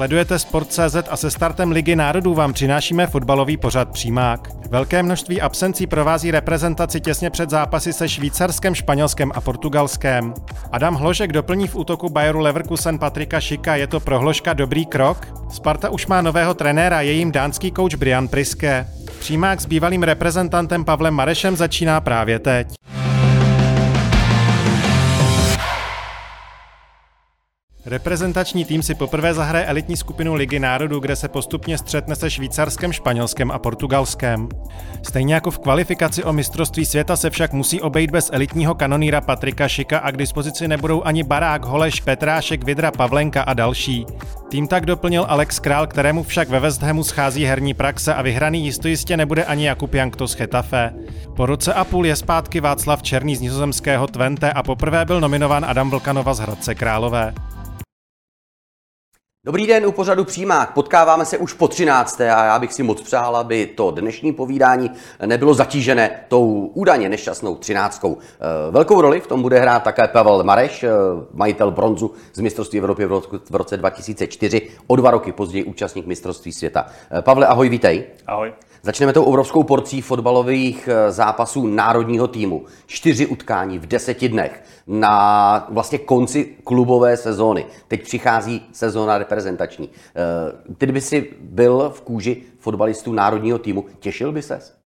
Sledujete Sport.cz a se startem Ligy národů vám přinášíme fotbalový pořad Přímák. Velké množství absencí provází reprezentaci těsně před zápasy se Švýcarskem, Španělskem a Portugalskem. Adam Hložek doplní v útoku Bayeru Leverkusen Patrika Šika, je to pro Hložka dobrý krok? Sparta už má nového trenéra, je jim dánský kouč Brian Priske. Přímák s bývalým reprezentantem Pavlem Marešem začíná právě teď. Reprezentační tým si poprvé zahraje elitní skupinu Ligy národů, kde se postupně střetne se Švýcarskem, Španělskem a Portugalskem. Stejně jako v kvalifikaci o mistrovství světa se však musí obejít bez elitního kanoníra Patrika Šika a k dispozici nebudou ani Barák, Holeš, Petrášek, Vidra, Pavlenka a další. Tým tak doplnil Alex Král, kterému však ve West Hamu schází herní praxe a vyhraný jistojistě nebude ani Jakub Jankto z Chetafe. Po roce a půl je zpátky Václav Černý z nizozemského Twente a poprvé byl nominován Adam Vlkanova z Hradce Králové. Dobrý den u pořadu Přímák. Potkáváme se už po 13. a já bych si moc přál, aby to dnešní povídání nebylo zatížené tou údajně nešťastnou 13. Eh, velkou roli v tom bude hrát také Pavel Mareš, eh, majitel bronzu z mistrovství Evropy v roce 2004, o dva roky později účastník mistrovství světa. Eh, Pavle, ahoj, vítej. Ahoj. Začneme tou obrovskou porcí fotbalových eh, zápasů národního týmu. Čtyři utkání v deseti dnech na vlastně konci klubové sezóny. Teď přichází sezóna reprezentační. Eh, ty by si byl v kůži fotbalistů národního týmu, těšil by ses?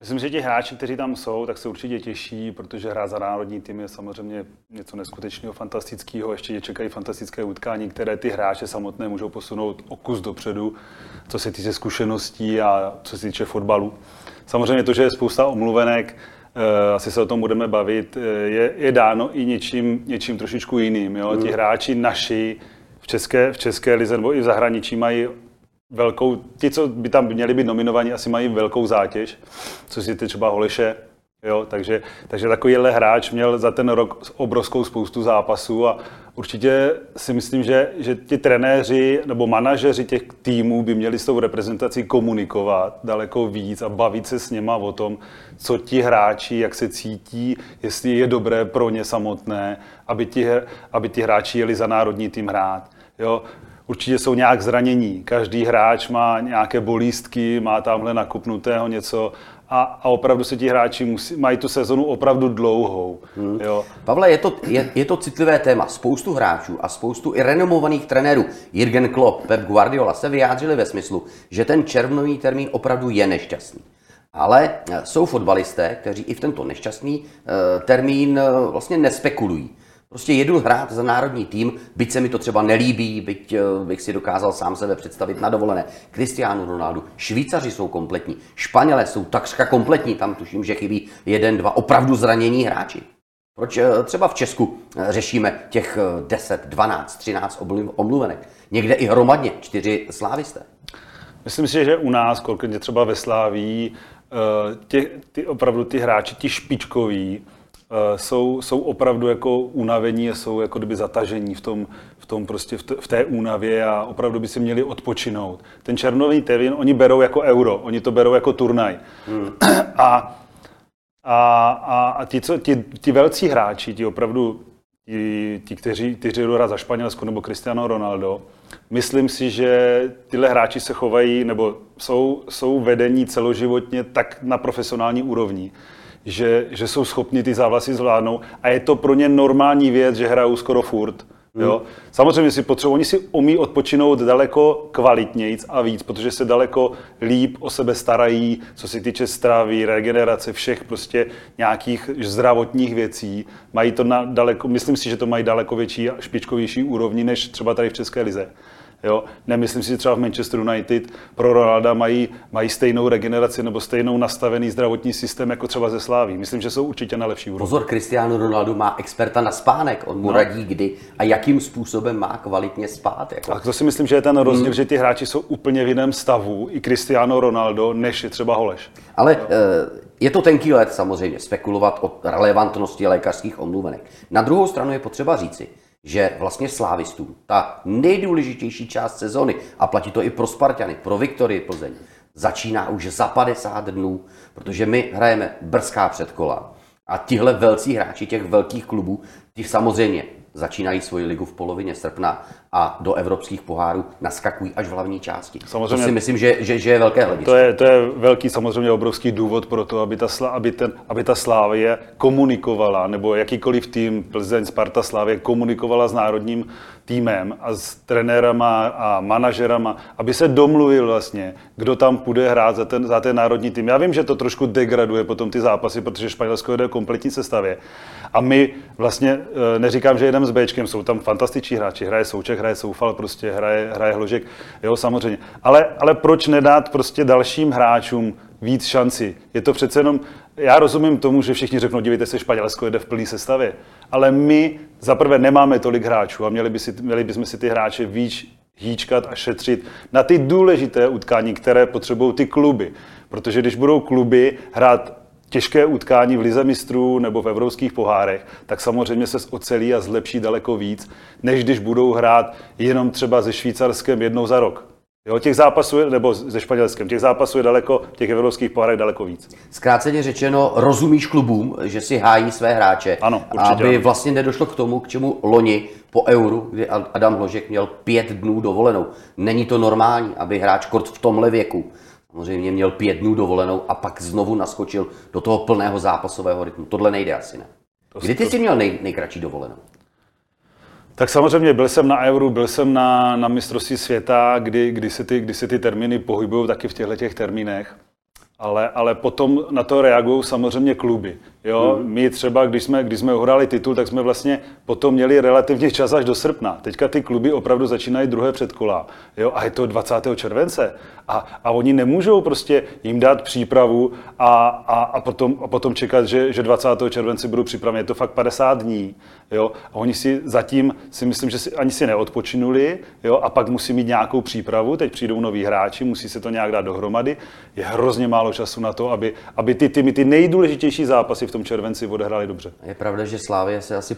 Myslím, že ti hráči, kteří tam jsou, tak se určitě těší, protože hrát za národní tým je samozřejmě něco neskutečného, fantastického. Ještě je čekají fantastické utkání, které ty hráče samotné můžou posunout o kus dopředu, co se týče zkušeností a co se týče fotbalu. Samozřejmě to, že je spousta omluvenek, eh, asi se o tom budeme bavit, eh, je, je dáno i něčím, něčím trošičku jiným. Jo? Ti hráči naši v české, v české lize nebo i v zahraničí mají velkou, ti, co by tam měli být nominovaní, asi mají velkou zátěž, co si ty třeba Holeše, jo, takže, takže takovýhle hráč měl za ten rok obrovskou spoustu zápasů a určitě si myslím, že, že ti trenéři nebo manažeři těch týmů by měli s tou reprezentací komunikovat daleko víc a bavit se s něma o tom, co ti hráči, jak se cítí, jestli je dobré pro ně samotné, aby ti, aby ti hráči jeli za národní tým hrát. Jo, určitě jsou nějak zranění. Každý hráč má nějaké bolístky, má tamhle nakupnutého něco a, a opravdu se ti hráči musí, mají tu sezonu opravdu dlouhou. Hmm. Jo. Pavle, je to, je, je to citlivé téma. Spoustu hráčů a spoustu i renomovaných trenérů, Jürgen Klopp, Pep Guardiola, se vyjádřili ve smyslu, že ten červnový termín opravdu je nešťastný. Ale eh, jsou fotbalisté, kteří i v tento nešťastný uh, termín uh, vlastně nespekulují. Prostě jedu hrát za národní tým, byť se mi to třeba nelíbí, byť eh, bych si dokázal sám sebe představit na dovolené. Cristiano Ronaldo, Švýcaři jsou kompletní, Španělé jsou takřka kompletní, tam tuším, že chybí jeden, dva opravdu zranění hráči. Proč eh, třeba v Česku eh, řešíme těch 10, 12, 13 omluvenek? Někde i hromadně, čtyři slávisté. Myslím si, že u nás, konkrétně třeba ve Sláví, ty, opravdu ty hráči, ti špičkoví, jsou, jsou opravdu jako unavení a jsou jako kdyby zatažení v tom, v tom prostě v, t, v té únavě a opravdu by si měli odpočinout. Ten černový Tevin oni berou jako euro, oni to berou jako turnaj. Hmm. A, a, a, a ti, co, ti, ti velcí hráči, ti opravdu, ti, ti kteří, kteří jdou za Španělsko nebo Cristiano Ronaldo, myslím si, že tyhle hráči se chovají nebo jsou, jsou vedení celoživotně tak na profesionální úrovni, že, že jsou schopni ty závlasy zvládnout a je to pro ně normální věc, že hrajou skoro furt. Hmm. Jo? Samozřejmě si potřebují, oni si umí odpočinout daleko kvalitněji a víc, protože se daleko líp o sebe starají, co se týče stravy, regenerace, všech prostě nějakých zdravotních věcí. Mají to na daleko, myslím si, že to mají daleko větší a špičkovější úrovni než třeba tady v České lize. Jo? Nemyslím si, že třeba v Manchester United pro Ronalda mají, mají stejnou regeneraci nebo stejnou nastavený zdravotní systém jako třeba ze Sláví. Myslím, že jsou určitě na lepší úrovni. Pozor, Cristiano Ronaldo má experta na spánek. On mu no. radí kdy a jakým způsobem má kvalitně spát. Jako. A to si myslím, že je ten rozdíl, hmm. že ty hráči jsou úplně v jiném stavu, i Cristiano Ronaldo, než je třeba Holeš. Ale no. je to tenký let samozřejmě spekulovat o relevantnosti lékařských omluvenek. Na druhou stranu je potřeba říci, že vlastně slávistům ta nejdůležitější část sezony, a platí to i pro Spartany, pro Viktorii Plzeň, začíná už za 50 dnů, protože my hrajeme brzká předkola. A tihle velcí hráči těch velkých klubů, těch samozřejmě začínají svoji ligu v polovině srpna a do evropských pohárů naskakují až v hlavní části. Samozřejmě. To si myslím, že, že, že je velké hledisko. To je, to je velký samozřejmě obrovský důvod pro to, aby ta, aby ten, aby ta Slávie komunikovala, nebo jakýkoliv tým Plzeň, Sparta, Slávie komunikovala s národním týmem a s trenérama a manažerama, aby se domluvil vlastně, kdo tam půjde hrát za ten, za ten národní tým. Já vím, že to trošku degraduje potom ty zápasy, protože Španělsko jde kompletní sestavě. A my vlastně, eh, neříkám, že jedeme s Bčkem, jsou tam fantastiční hráči, hraje Souček, hraje Soufal, prostě hraje, hraje Hložek, jo, samozřejmě. Ale, ale proč nedát prostě dalším hráčům víc šanci? Je to přece jenom, já rozumím tomu, že všichni řeknou, dívejte se, Španělsko jede v plný sestavě, ale my zaprvé nemáme tolik hráčů a měli, by si, měli bychom si ty hráče víc hýčkat a šetřit na ty důležité utkání, které potřebují ty kluby. Protože když budou kluby hrát těžké utkání v Lize mistrů nebo v evropských pohárech, tak samozřejmě se ocelí a zlepší daleko víc, než když budou hrát jenom třeba se Švýcarskem jednou za rok. Jo, těch zápasů, je, nebo se Španělskem, těch zápasů je daleko, těch evropských pohárech daleko víc. Zkráceně řečeno, rozumíš klubům, že si hájí své hráče, Ano, určitě aby ano. vlastně nedošlo k tomu, k čemu loni po euru, kdy Adam Hložek měl pět dnů dovolenou. Není to normální, aby hráč kort v tomhle věku samozřejmě měl pět dnů dovolenou a pak znovu naskočil do toho plného zápasového rytmu. Tohle nejde asi ne. Kdy ty jsi měl nej, nejkratší dovolenou? Tak samozřejmě byl jsem na Euro, byl jsem na, na mistrovství světa, kdy, kdy, se ty, kdy se ty termíny pohybují taky v těchto těch termínech. Ale, ale potom na to reagují samozřejmě kluby. Jo? Hmm. My třeba, když jsme, když jsme uhráli titul, tak jsme vlastně potom měli relativně čas až do srpna. Teďka ty kluby opravdu začínají druhé předkola. Jo? A je to 20. července. A, a oni nemůžou prostě jim dát přípravu a, a, a, potom, a potom čekat, že, že 20. července budou připraveni. Je to fakt 50 dní. Jo? A oni si zatím si myslím, že si, ani si neodpočinuli jo? a pak musí mít nějakou přípravu. Teď přijdou noví hráči, musí se to nějak dát dohromady. Je hrozně málo času na to, aby, aby ty týmy, ty nejdůležitější zápasy v tom červenci odehráli dobře. Je pravda, že Slávě se asi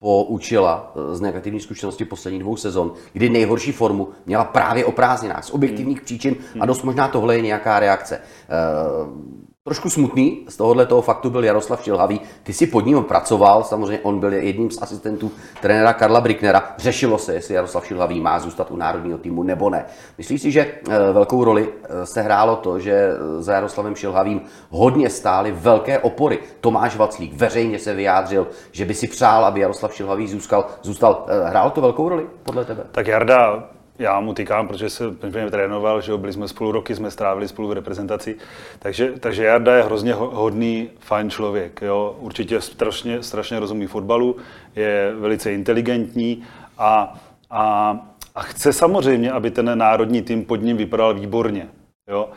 poučila eh, z negativní zkušenosti posledních dvou sezon, kdy nejhorší formu měla právě o prázdninách z objektivních příčin a dost možná tohle je nějaká reakce. Eh, Trošku smutný z tohohle toho faktu byl Jaroslav Šilhavý. Ty si pod ním pracoval, samozřejmě on byl jedním z asistentů trenéra Karla Bricknera. Řešilo se, jestli Jaroslav Šilhavý má zůstat u národního týmu nebo ne. Myslíš si, že eh, velkou roli eh, se hrálo to, že eh, za Jaroslavem Šilhavým hodně stály velké opory. Tomáš Vaclík veřejně se vyjádřil, že by si přál, aby Jaroslav Šilhavý zůstal. zůstal. Hrál to velkou roli podle tebe? Tak Jarda, já mu tykám, protože se mě trénoval, že byli jsme spolu roky, jsme strávili spolu v reprezentaci, takže, takže Jarda je hrozně hodný, fajn člověk, jo, určitě strašně, strašně rozumí fotbalu, je velice inteligentní a, a, a chce samozřejmě, aby ten národní tým pod ním vypadal výborně, jo.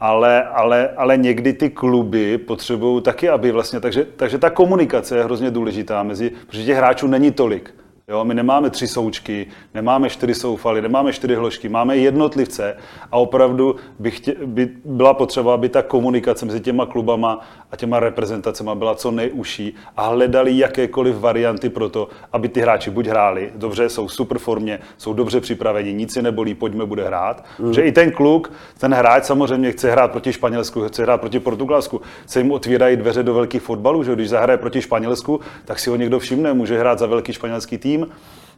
Ale, ale, ale někdy ty kluby potřebují taky, aby vlastně, takže, takže ta komunikace je hrozně důležitá mezi, protože těch hráčů není tolik. Jo, my nemáme tři součky, nemáme čtyři soufaly, nemáme čtyři hložky, máme jednotlivce a opravdu by, chtě, by byla potřeba, aby ta komunikace mezi těma klubama a těma reprezentacemi byla co nejužší a hledali jakékoliv varianty pro to, aby ty hráči buď hráli, dobře, jsou v super formě, jsou dobře připraveni, nic si nebolí, pojďme, bude hrát. Mm. Že i ten kluk, ten hráč samozřejmě chce hrát proti Španělsku, chce hrát proti Portugalsku, se jim otvírají dveře do velkých fotbalů, že když zahraje proti Španělsku, tak si ho někdo všimne, může hrát za velký španělský tým,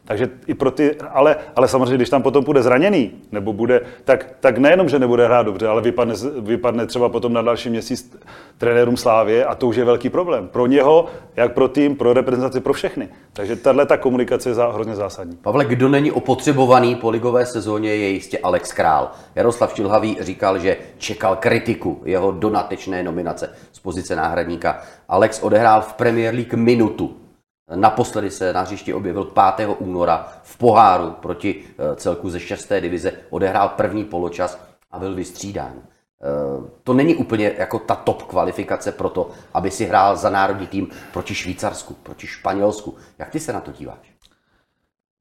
takže i pro ty, ale, ale samozřejmě, když tam potom bude zraněný, nebo bude, tak, tak nejenom, že nebude hrát dobře, ale vypadne, vypadne třeba potom na další měsíc trenérům Slávě a to už je velký problém. Pro něho, jak pro tým, pro reprezentaci, pro všechny. Takže tahle ta komunikace je zá, hrozně zásadní. Pavle, kdo není opotřebovaný po ligové sezóně, je jistě Alex Král. Jaroslav Šilhavý říkal, že čekal kritiku jeho donatečné nominace z pozice náhradníka. Alex odehrál v Premier League minutu. Naposledy se na hřišti objevil 5. února v poháru proti eh, celku ze 6. divize. Odehrál první poločas a byl vystřídán. Eh, to není úplně jako ta top kvalifikace pro to, aby si hrál za národní tým proti Švýcarsku, proti Španělsku. Jak ty se na to díváš?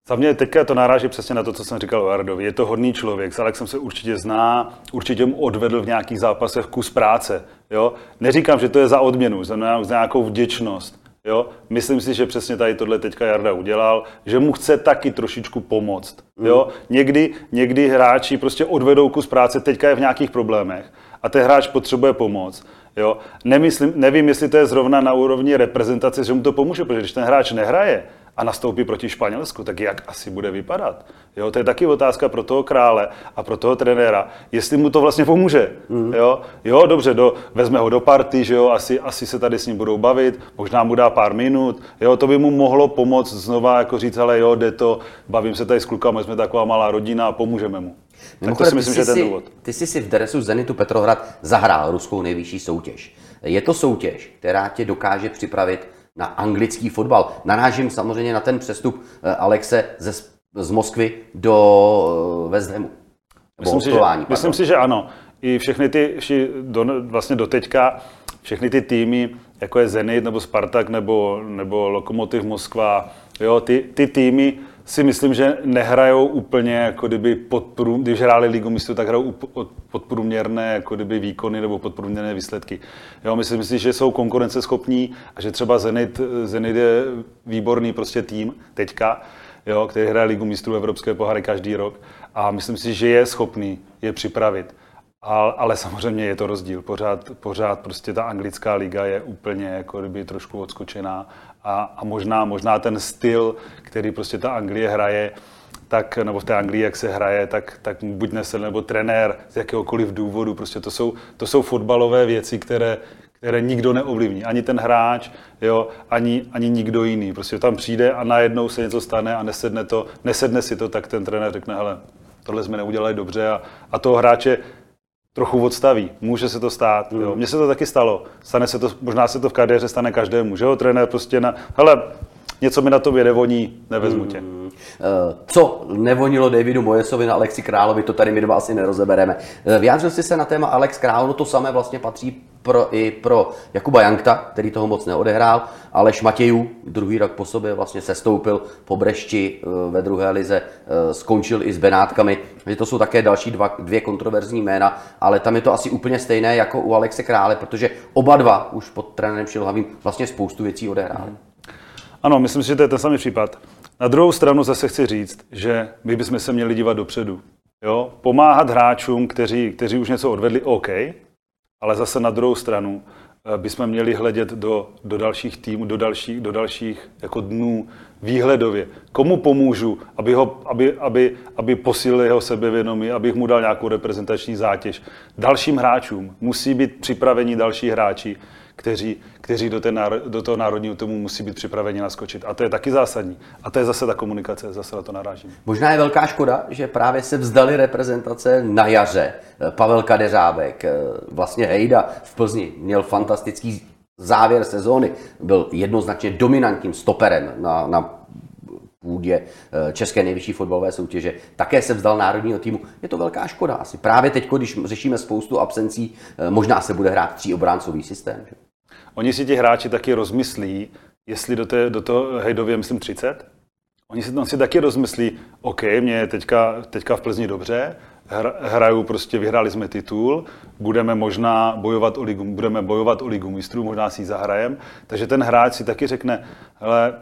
Za mě teďka to naráží přesně na to, co jsem říkal o Ardovi. Je to hodný člověk, s Alexem se určitě zná, určitě mu odvedl v nějakých zápasech kus práce. Jo? Neříkám, že to je za odměnu, za nějakou vděčnost. Jo? Myslím si, že přesně tady tohle teďka Jarda udělal, že mu chce taky trošičku pomoct. Jo? Někdy, někdy hráči prostě odvedou kus práce, teďka je v nějakých problémech a ten hráč potřebuje pomoc. Jo? Nemyslím, nevím, jestli to je zrovna na úrovni reprezentace, že mu to pomůže, protože když ten hráč nehraje a nastoupí proti Španělsku, tak jak asi bude vypadat? Jo, to je taky otázka pro toho krále a pro toho trenéra, jestli mu to vlastně pomůže. Mm. Jo, jo dobře, do, vezme ho do party, že jo, asi, asi se tady s ním budou bavit, možná mu dá pár minut, jo, to by mu mohlo pomoct znova jako říct, ale jo, jde to, bavím se tady s klukama, jsme taková malá rodina a pomůžeme mu. tak to si myslím, že je ten důvod. Ty jsi si v dresu Zenitu Petrohrad zahrál ruskou nejvyšší soutěž. Je to soutěž, která tě dokáže připravit na anglický fotbal. Narážím samozřejmě na ten přestup eh, Alexe ze, z Moskvy do eh, West Hamu. Myslím, si, že, myslím si, že ano. I všechny ty, vši, do, vlastně doteďka, všechny ty týmy, jako je Zenit nebo Spartak nebo, nebo Lokomotiv Moskva, jo, ty, ty týmy si myslím, že nehrajou úplně, jako kdyby podprům, když hráli ligu mistrů, tak hrajou podprůměrné jako kdyby výkony nebo podprůměrné výsledky. Jo, myslím si, že jsou konkurenceschopní a že třeba Zenit, Zenit je výborný prostě tým teďka, jo, který hraje ligu mistrů Evropské pohary každý rok a myslím si, že je schopný je připravit. Ale, ale samozřejmě je to rozdíl. Pořád, pořád prostě ta anglická liga je úplně jako kdyby trošku odskočená a, a možná, možná ten styl, který prostě ta Anglie hraje, tak, nebo v té Anglii, jak se hraje, tak, tak buď nese, nebo trenér z jakéhokoliv důvodu. Prostě to jsou, to jsou fotbalové věci, které, které nikdo neovlivní. Ani ten hráč, jo, ani, ani nikdo jiný. Prostě tam přijde a najednou se něco stane a nesedne, to, nesedne si to, tak ten trenér řekne, hele, tohle jsme neudělali dobře a, a toho hráče trochu odstaví. Může se to stát. Mm. Jo. Mně se to taky stalo. Stane se to, možná se to v kariéře stane každému. Že jo, trenér prostě na, hele, něco mi na tobě nevoní, nevezmu tě. Mm. Co nevonilo Davidu Mojesovi na Alexi Královi, to tady my dva asi nerozebereme. Eh, vyjádřil jsi se na téma Alex Král, no to samé vlastně patří pro, i pro Jakuba Jankta, který toho moc neodehrál, ale Šmatějů druhý rok po sobě vlastně sestoupil po Brešti eh, ve druhé lize, skončil i s Benátkami, že to jsou také další dva, dvě kontroverzní jména, ale tam je to asi úplně stejné jako u Alexe Krále, protože oba dva už pod trenérem Šilhavým vlastně spoustu věcí odehráli. Ano, myslím si, že to je ten samý případ. Na druhou stranu zase chci říct, že my bychom se měli dívat dopředu. Jo? Pomáhat hráčům, kteří, kteří už něco odvedli, OK, ale zase na druhou stranu eh, bychom měli hledět do, do dalších týmů, do dalších, do dalších jako dnů výhledově. Komu pomůžu, aby, ho, aby, aby, aby posílil jeho sebevědomí, abych mu dal nějakou reprezentační zátěž. Dalším hráčům musí být připraveni další hráči, kteří, kteří do, té, do toho národního tomu musí být připraveni naskočit. A to je taky zásadní. A to je zase ta komunikace, zase na to narážím. Možná je velká škoda, že právě se vzdali reprezentace na jaře. Pavel Kadeřábek, vlastně Hejda v Plzni měl fantastický závěr sezóny, byl jednoznačně dominantním stoperem na, na půdě České nejvyšší fotbalové soutěže. Také se vzdal národního týmu. Je to velká škoda asi. Právě teď, když řešíme spoustu absencí, možná se bude hrát tří obráncový systém. Že? Oni si ti hráči taky rozmyslí, jestli do, té, do toho Hejdově, myslím 30, oni si, on si taky rozmyslí, OK, mě je teďka, teďka v Plzni dobře, hraju prostě, vyhráli jsme titul, budeme možná bojovat o ligu, budeme bojovat o ligu mistrů, možná si ji zahrajem, takže ten hráč si taky řekne, hele,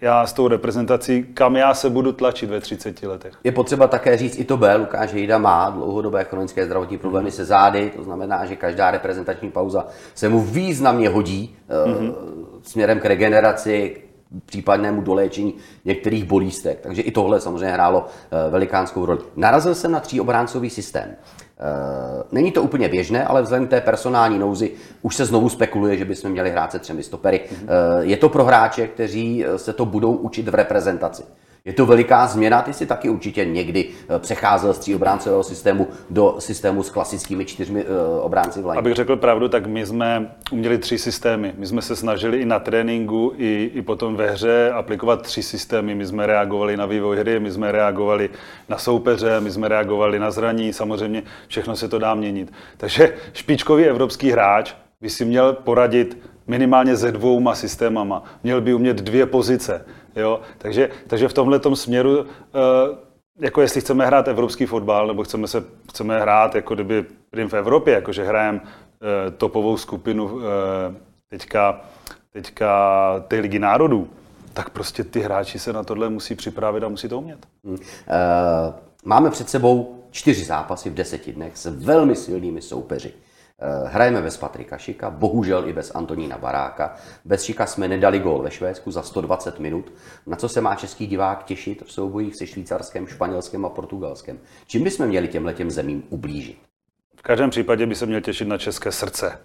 já s tou reprezentací, kam já se budu tlačit ve 30 letech. Je potřeba také říct i to B, Lukáš Hejda má dlouhodobé chronické zdravotní problémy se zády, to znamená, že každá reprezentační pauza se mu významně hodí mm-hmm. směrem k regeneraci, případnému doléčení některých bolístek. Takže i tohle samozřejmě hrálo eh, velikánskou roli. Narazil jsem na tříobráncový systém. Eh, není to úplně běžné, ale vzhledem k té personální nouzi už se znovu spekuluje, že bychom měli hrát se třemi stopery. Mm-hmm. Je to pro hráče, kteří se to budou učit v reprezentaci. Je to veliká změna, ty si taky určitě někdy eh, přecházel z tříobráncového systému do systému s klasickými čtyřmi uh, obránci v Abych řekl pravdu, tak my jsme uměli tři systémy. My jsme se snažili i na tréninku, i, i potom ve hře aplikovat tři systémy. My jsme reagovali na vývoj hry, my jsme reagovali na soupeře, my jsme reagovali na zraní, samozřejmě všechno se to dá měnit. Takže špičkový evropský hráč by si měl poradit minimálně se dvouma systémama. Měl by umět dvě pozice. Jo? Takže, takže v tomhle směru, uh, jako jestli chceme hrát evropský fotbal, nebo chceme, se, chceme hrát jako kdyby v Evropě, jakože hrajeme uh, topovou skupinu uh, teďka, teďka té ligy národů, tak prostě ty hráči se na tohle musí připravit a musí to umět. Hmm. Uh, máme před sebou čtyři zápasy v deseti dnech s velmi silnými soupeři. Eh, hrajeme bez Patrika Šika, bohužel i bez Antonína Baráka. Bez Šika jsme nedali gól ve Švédsku za 120 minut. Na co se má český divák těšit v soubojích se švýcarském, španělském a portugalském? Čím bychom měli těmhle zemím ublížit? V každém případě by se měl těšit na české srdce.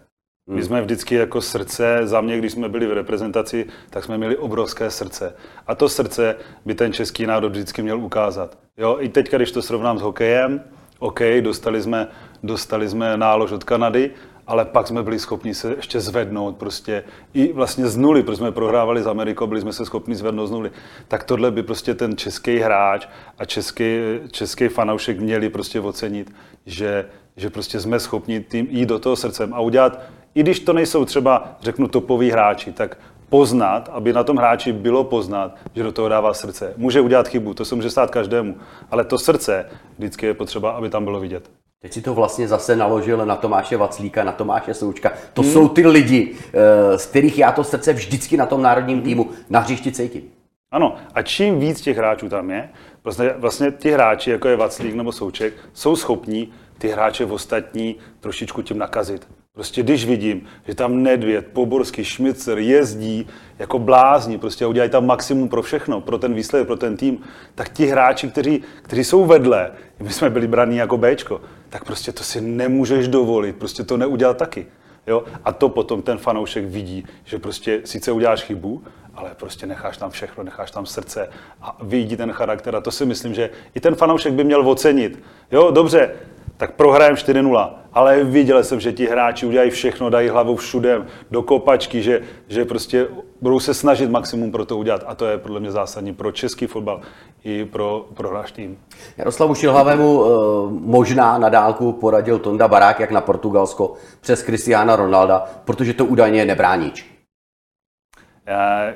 My jsme vždycky jako srdce, za mě, když jsme byli v reprezentaci, tak jsme měli obrovské srdce. A to srdce by ten český národ vždycky měl ukázat. Jo, i teď, když to srovnám s hokejem, OK, dostali jsme, dostali jsme nálož od Kanady, ale pak jsme byli schopni se ještě zvednout prostě i vlastně z nuly, protože jsme prohrávali s Amerikou, byli jsme se schopni zvednout z nuly. Tak tohle by prostě ten český hráč a český, český fanoušek měli prostě ocenit, že, že prostě jsme schopni tím jít do toho srdcem a udělat, i když to nejsou třeba, řeknu, topoví hráči, tak poznat, aby na tom hráči bylo poznat, že do toho dává srdce. Může udělat chybu, to se může stát každému, ale to srdce vždycky je potřeba, aby tam bylo vidět. Teď si to vlastně zase naložil na Tomáše Vaclíka, na Tomáše Součka. To hmm. jsou ty lidi, eh, z kterých já to srdce vždycky na tom národním týmu na hřišti cítím. Ano, a čím víc těch hráčů tam je, vlastně, vlastně ti hráči, jako je Vaclík nebo Souček, jsou schopní ty hráče v ostatní trošičku tím nakazit. Prostě když vidím, že tam Nedvěd, Poborský, Šmicer jezdí jako blázni, prostě udělají tam maximum pro všechno, pro ten výsledek, pro ten tým, tak ti hráči, kteří, kteří jsou vedle, my jsme byli braní jako Bčko, tak prostě to si nemůžeš dovolit, prostě to neudělat taky. Jo? A to potom ten fanoušek vidí, že prostě sice uděláš chybu, ale prostě necháš tam všechno, necháš tam srdce a vidí ten charakter. A to si myslím, že i ten fanoušek by měl ocenit. Jo, dobře, tak prohrajem 4-0. Ale viděl jsem, že ti hráči udělají všechno, dají hlavu všude, do kopačky, že, že prostě budou se snažit maximum pro to udělat. A to je podle mě zásadní pro český fotbal i pro, pro náš tým. Jaroslavu Šilhavému eh, možná na dálku poradil Tonda Barák jak na Portugalsko přes Cristiana Ronalda, protože to údajně je nebránič.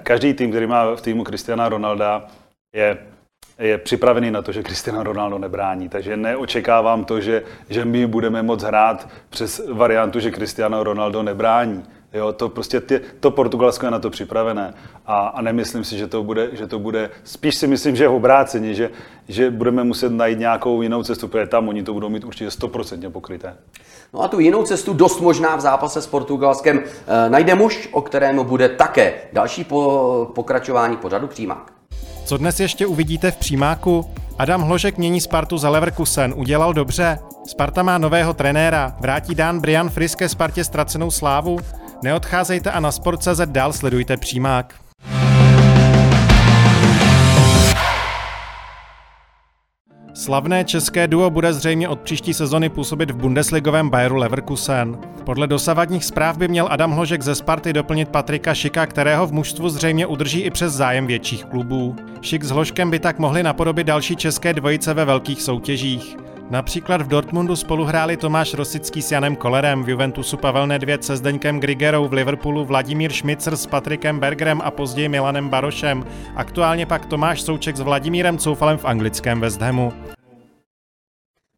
Každý tým, který má v týmu Cristiana Ronalda, je je připravený na to, že Cristiano Ronaldo nebrání. Takže neočekávám to, že, že my budeme moc hrát přes variantu, že Cristiano Ronaldo nebrání. Jo, to prostě tě, to Portugalsko je na to připravené a, a nemyslím si, že to, bude, že to bude, spíš si myslím, že je obráceně, že, že budeme muset najít nějakou jinou cestu, protože tam oni to budou mít určitě stoprocentně pokryté. No a tu jinou cestu dost možná v zápase s Portugalskem e, najde muž, o kterém bude také další po, pokračování pořadu přímák. Co dnes ještě uvidíte v přímáku? Adam Hložek mění Spartu za Leverkusen, udělal dobře. Sparta má nového trenéra, vrátí Dán Brian Friske Spartě ztracenou slávu. Neodcházejte a na Sport.cz dál sledujte přímák. Slavné české duo bude zřejmě od příští sezony působit v bundesligovém Bayeru Leverkusen. Podle dosavadních zpráv by měl Adam Hložek ze Sparty doplnit Patrika Šika, kterého v mužstvu zřejmě udrží i přes zájem větších klubů. Šik s Hložkem by tak mohli napodobit další české dvojice ve velkých soutěžích. Například v Dortmundu spolu hráli Tomáš Rosický s Janem Kolerem, v Juventusu Pavel Nedvěd se Zdeňkem Grigerou, v Liverpoolu Vladimír Šmicer s Patrikem Bergerem a později Milanem Barošem. Aktuálně pak Tomáš Souček s Vladimírem Coufalem v anglickém West Hamu.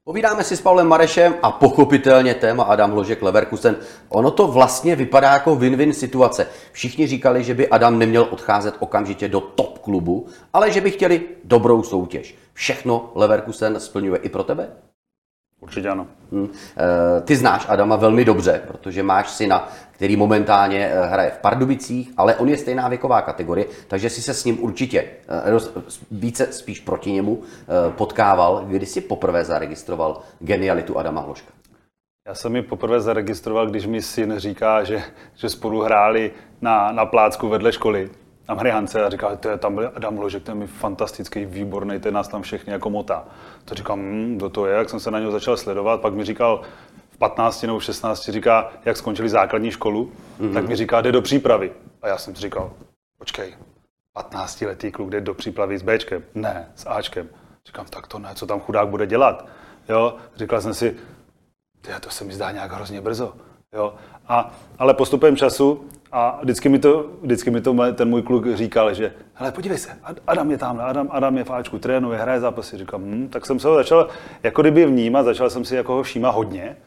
Povídáme si s Pavlem Marešem a pochopitelně téma Adam Ložek Leverkusen. Ono to vlastně vypadá jako win-win situace. Všichni říkali, že by Adam neměl odcházet okamžitě do top klubu, ale že by chtěli dobrou soutěž. Všechno Leverkusen splňuje i pro tebe? Určitě ano. Hmm. Ty znáš Adama velmi dobře, protože máš syna, který momentálně eh, hraje v Pardubicích, ale on je stejná věková kategorie, takže si se s ním určitě eh, více spíš proti němu potkával. Kdy jsi poprvé zaregistroval genialitu Adama Hloška? Já jsem ji poprvé zaregistroval, když mi syn říká, že, že spolu hráli na, na plácku vedle školy na Hryhance a říká, to je tam byl Adam Ložek, ten je fantastický, výborný, ten nás tam všechny jako motá. To říkám, hm, kdo to je, jak jsem se na něho začal sledovat, pak mi říkal, v 15 nebo v 16 říká, jak skončili základní školu, mm-hmm. tak mi říká, jde do přípravy. A já jsem si říkal, počkej, 15 letý kluk jde do přípravy s Bčkem, ne, s Ačkem. Říkám, tak to ne, co tam chudák bude dělat. Jo, říkal jsem si, to se mi zdá nějak hrozně brzo. Jo. A, ale postupem času a vždycky mi to, vždycky mi to ten můj kluk říkal, že hele, podívej se, Adam je tam, Adam, Adam je v Ačku, trénuje, hraje zápasy. Říkám, hm, tak jsem se ho začal jako kdyby vnímat, začal jsem si jako ho všímat hodně.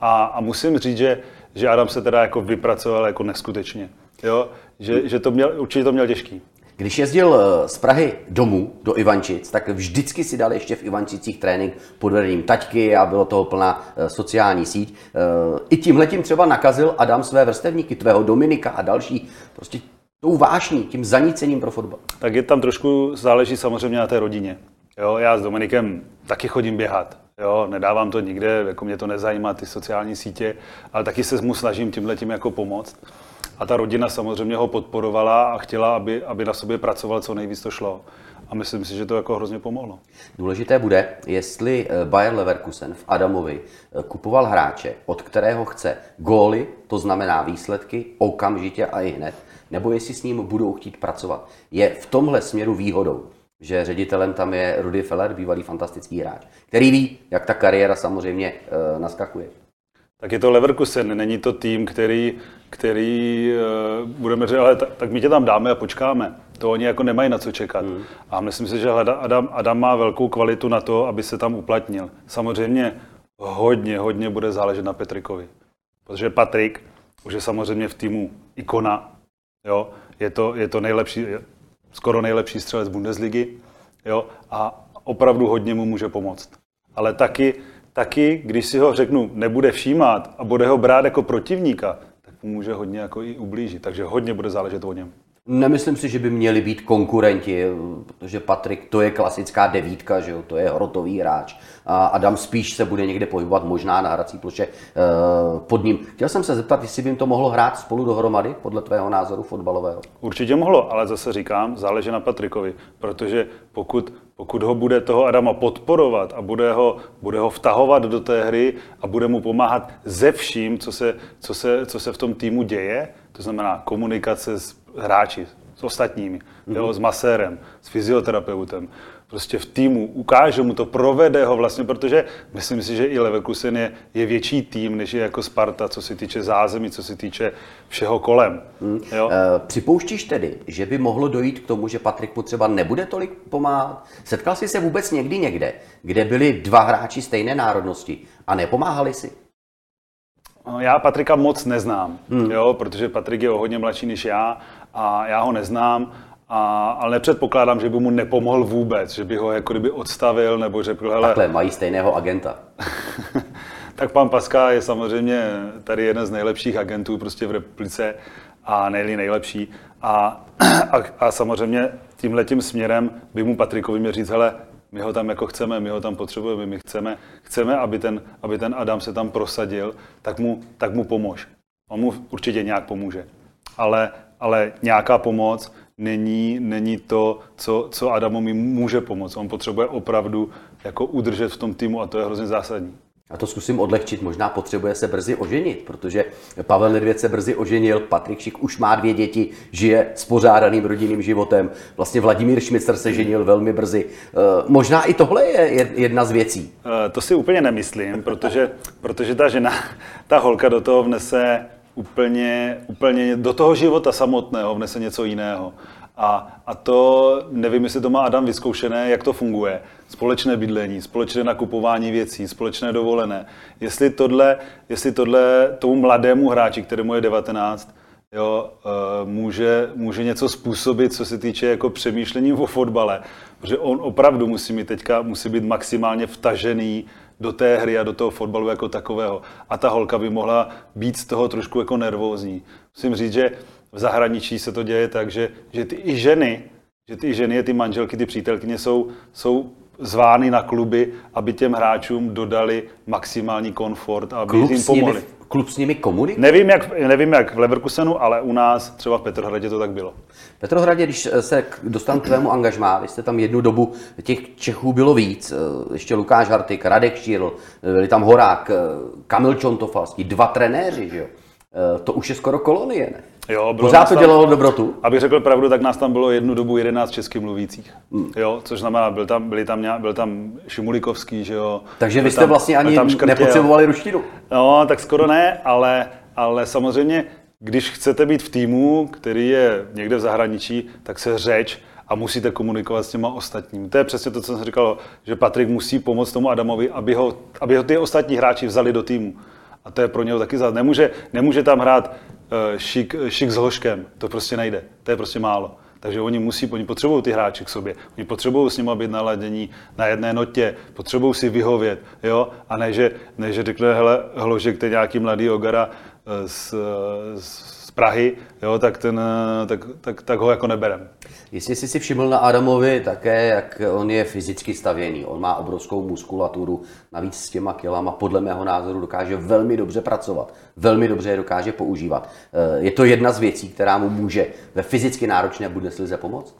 A, a musím říct, že, že Adam se teda jako vypracoval jako neskutečně. Jo? Že, že to měl, určitě to měl těžký. Když jezdil eh, z Prahy domů do Ivančic, tak vždycky si dal ještě v Ivančicích trénink pod vedením taťky a bylo toho plná eh, sociální síť. Eh, I tímhletím třeba nakazil Adam své vrstevníky, tvého Dominika a další, prostě tou vášní, tím zanícením pro fotbal. Tak je tam trošku, záleží samozřejmě na té rodině. Jo, já s Dominikem taky chodím běhat. Jo, nedávám to nikde, jako mě to nezajímá, ty sociální sítě, ale taky se mu snažím tímhle tím jako pomoct. A ta rodina samozřejmě ho podporovala a chtěla, aby, aby na sobě pracoval, co nejvíc to šlo. A myslím si, že to jako hrozně pomohlo. Důležité bude, jestli eh, Bayer Leverkusen v Adamovi eh, kupoval hráče, od kterého chce góly, to znamená výsledky, okamžitě a i hned, nebo jestli s ním budou chtít pracovat. Je v tomhle směru výhodou, že ředitelem tam je Rudy Feller, bývalý fantastický hráč, který ví, jak ta kariéra samozřejmě e, naskakuje. Tak je to Leverkusen, není to tým, který, který uh, budeme říct, ale tak, tak my tě tam dáme a počkáme. To oni jako nemají na co čekat. Mm. A myslím si, že Adam, Adam má velkou kvalitu na to, aby se tam uplatnil. Samozřejmě hodně, hodně bude záležet na Petrikovi. Protože Patrik už je samozřejmě v týmu ikona. Jo? Je, to, je to nejlepší, skoro nejlepší střelec Bundesligy. Jo? A opravdu hodně mu může pomoct. Ale taky taky, když si ho řeknu, nebude všímat a bude ho brát jako protivníka, tak mu může hodně jako i ublížit. Takže hodně bude záležet o něm. Nemyslím si, že by měli být konkurenti, protože Patrik to je klasická devítka, že jo? to je hrotový hráč. A Adam spíš se bude někde pohybovat možná na hrací ploše uh, pod ním. Chtěl jsem se zeptat, jestli by jim to mohlo hrát spolu dohromady, podle tvého názoru fotbalového. Určitě mohlo, ale zase říkám, záleží na Patrikovi, protože pokud, pokud ho bude toho Adama podporovat a bude ho, bude ho vtahovat do té hry a bude mu pomáhat ze vším, co se, co se, co se v tom týmu děje, to znamená komunikace s hráči, s ostatními, mm-hmm. jo, s masérem, s fyzioterapeutem, prostě v týmu, ukáže mu to, provede ho vlastně, protože myslím si, že i Leverkusen je, je větší tým, než je jako Sparta, co se týče zázemí, co se týče všeho kolem. Hmm. Jo? E, připouštíš tedy, že by mohlo dojít k tomu, že Patrik mu třeba nebude tolik pomáhat? Setkal jsi se vůbec někdy někde, kde byli dva hráči stejné národnosti a nepomáhali si? No, já Patrika moc neznám, hmm. jo, protože Patrik je o hodně mladší než já a já ho neznám, a, ale nepředpokládám, že by mu nepomohl vůbec, že by ho jako kdyby odstavil nebo řekl, hele... Takhle, mají stejného agenta. tak pan Paska je samozřejmě tady jeden z nejlepších agentů prostě v republice a nejli nejlepší. A, a, a samozřejmě tímhletím směrem by mu Patrikovi měl říct, hele, my ho tam jako chceme, my ho tam potřebujeme, my chceme, chceme aby, ten, aby ten Adam se tam prosadil, tak mu, tak mu pomož. On mu určitě nějak pomůže. Ale, ale nějaká pomoc není, není to, co, co Adamovi může pomoct. On potřebuje opravdu jako udržet v tom týmu a to je hrozně zásadní. A to zkusím odlehčit, možná potřebuje se brzy oženit, protože Pavel Nedvěd se brzy oženil, Patrik Šik už má dvě děti, žije spořádaným rodinným životem, vlastně Vladimír Šmicer se ženil velmi brzy. E, možná i tohle je jedna z věcí. E, to si úplně nemyslím, protože, protože ta žena, ta holka do toho vnese úplně, úplně do toho života samotného vnese něco jiného. A, a to, nevím, jestli to má Adam vyzkoušené, jak to funguje. Společné bydlení, společné nakupování věcí, společné dovolené. Jestli tohle, jestli tohle tomu mladému hráči, kterému je 19, jo, eh, může, může něco způsobit, co se týče jako přemýšlení o fotbale. Protože on opravdu musí mít teďka, musí být maximálně vtažený do té hry a do toho fotbalu jako takového. A ta holka by mohla být z toho trošku jako nervózní. Musím říct, že v zahraničí se to děje tak, že, že ty i ženy, že ty ženy, ty manželky, ty přítelkyně jsou, jsou zvány na kluby, aby těm hráčům dodali maximální komfort a aby Klub jim pomohli. Nimi, klub s nimi komunikuje? Nevím jak, nevím, jak v Leverkusenu, ale u nás třeba v Petrohradě to tak bylo. V Petrohradě, když se dostanu k tvému angažmá, vy jste tam jednu dobu, těch Čechů bylo víc, eh, ještě Lukáš Hartik, Radek Šírl, eh, byli tam Horák, eh, Kamil Čontofalský, dva trenéři, že jo? To už je skoro kolonie, ne? Jo, bylo Pořád to tam, dělalo dobrotu? Abych řekl pravdu, tak nás tam bylo jednu dobu 11 česky mluvících. Hmm. Jo, což znamená, byl tam, byli tam, byl tam Šimulikovský, že jo. Takže vy jste tam, vlastně ani nepotřebovali ruštinu? No, tak skoro ne, ale, ale samozřejmě, když chcete být v týmu, který je někde v zahraničí, tak se řeč a musíte komunikovat s těma ostatními. To je přesně to, co jsem říkal, že Patrik musí pomoct tomu Adamovi, aby ho, aby ho ty ostatní hráči vzali do týmu. A to je pro něho taky záležitost. Nemůže, nemůže tam hrát šik, šik s hoškem. To prostě nejde. To je prostě málo. Takže oni musí, oni potřebují ty hráči k sobě, oni potřebují s nimi být naladění na jedné notě, potřebují si vyhovět, jo, a ne, že, ne, že řekne, hele, hložek, to je nějaký mladý Ogara eh, z, z Prahy, jo, tak, ten, tak, tak, tak ho jako neberem. Jestli jsi si všiml na Adamovi také, jak on je fyzicky stavěný. On má obrovskou muskulaturu, navíc s těma kilama podle mého názoru dokáže velmi dobře pracovat, velmi dobře je dokáže používat. Eh, je to jedna z věcí, která mu může ve fyzicky náročné Bundeslize pomoct?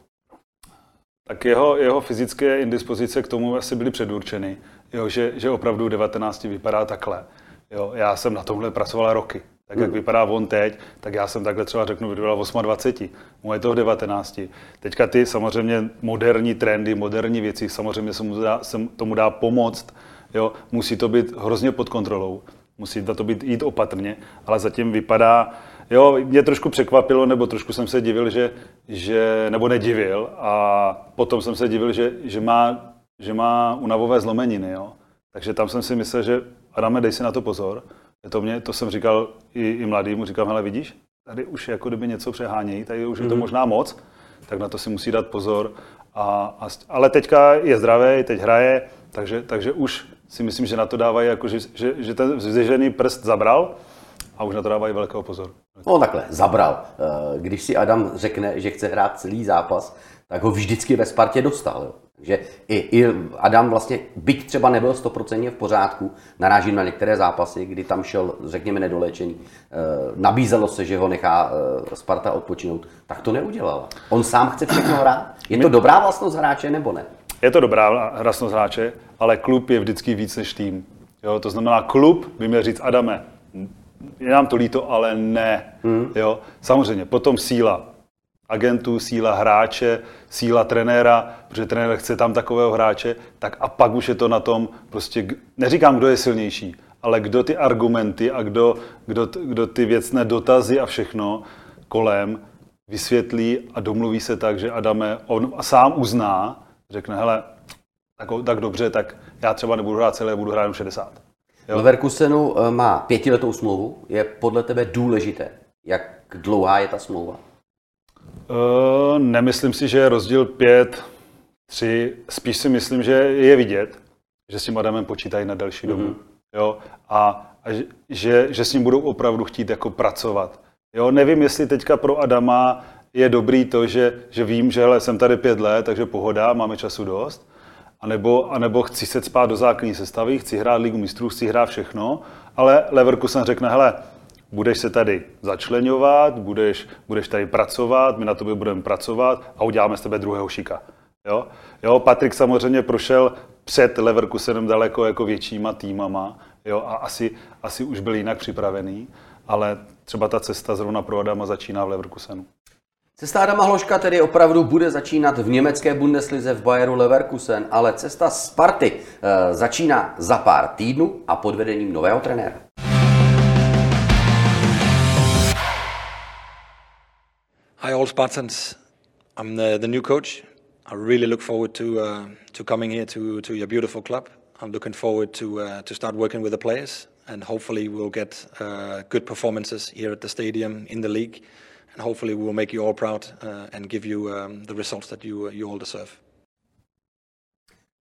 Tak jeho, jeho fyzické indispozice k tomu asi byly předurčeny, jo, že, že opravdu 19 vypadá takhle. Jo, já jsem na tomhle pracoval roky tak jak vypadá on teď, tak já jsem takhle třeba řeknu, vypadal v 28, mu je to v 19. Teďka ty samozřejmě moderní trendy, moderní věci, samozřejmě se mu dá, se tomu dá pomoct, jo? musí to být hrozně pod kontrolou, musí to být jít opatrně, ale zatím vypadá, jo, mě trošku překvapilo, nebo trošku jsem se divil, že, že nebo nedivil a potom jsem se divil, že, že má, že má unavové zlomeniny, jo. Takže tam jsem si myslel, že Adame, dej si na to pozor, to, mě, to jsem říkal i, i mladýmu, říkám, hele vidíš, tady už jako kdyby něco přehánějí, tady už je to mhm. možná moc, tak na to si musí dát pozor. A, a, ale teďka je zdravý, teď hraje, takže, takže už si myslím, že na to dávají, jako, že, že, že ten vzdržený prst zabral a už na to dávají velkého pozor. No takhle, zabral. Eh, když si Adam řekne, že chce hrát celý zápas, tak ho vždycky ve Spartě dostal. Jo. Takže i, i Adam vlastně, byť třeba nebyl stoprocentně v pořádku, narážím na některé zápasy, kdy tam šel, řekněme, nedoléčený, e, nabízelo se, že ho nechá e, Sparta odpočinout, tak to neudělal. On sám chce všechno hrát. Je to dobrá vlastnost hráče nebo ne? Je to dobrá vlastnost hráče, ale klub je vždycky víc než tým. Jo, to znamená, klub by měl říct, Adame, je nám to líto, ale ne. Hmm. Jo, samozřejmě, potom síla agentů, síla hráče, síla trenéra, protože trenér chce tam takového hráče, tak a pak už je to na tom, prostě neříkám, kdo je silnější, ale kdo ty argumenty a kdo, kdo, kdo ty věcné dotazy a všechno kolem vysvětlí a domluví se tak, že Adame, on sám uzná, řekne, hele, tak, tak dobře, tak já třeba nebudu hrát celé, budu hrát jenom 60. Jo? Leverkusenu eh, má pětiletou smlouvu. Je podle tebe důležité, jak dlouhá je ta smlouva? Uh, nemyslím si, že je rozdíl 5, 3. Spíš si myslím, že je vidět, že s tím Adamem počítají na delší dobu. Mm-hmm. Jo? A, a že, že s ním budou opravdu chtít jako pracovat. Jo? Nevím, jestli teďka pro Adama je dobrý to, že, že vím, že hele, jsem tady pět let, takže pohoda, máme času dost. A nebo, a nebo chci se spát do základní sestavy, chci hrát ligu mistrů, chci hrát všechno, ale Leverkusen řekne, hele, budeš se tady začlenovat, budeš, budeš tady pracovat, my na tobě budeme pracovat a uděláme z tebe druhého šika. Jo? Jo, Patrik samozřejmě prošel před Leverkusenem daleko jako většíma týmama jo, a asi, asi už byl jinak připravený, ale třeba ta cesta zrovna pro Adama začíná v Leverkusenu. Cesta Adama Hloška tedy opravdu bude začínat v německé Bundeslize v Bayeru Leverkusen, ale cesta Sparty e, začíná za pár týdnů a pod vedením nového trenéra. Hi, all Spartans. I'm the, the new coach. I really look forward to uh, to coming here to to your beautiful club. I'm looking forward to uh, to start working with the players, and hopefully we'll get uh, good performances here at the stadium in the league, and hopefully we will make you all proud uh, and give you um, the results that you you all deserve.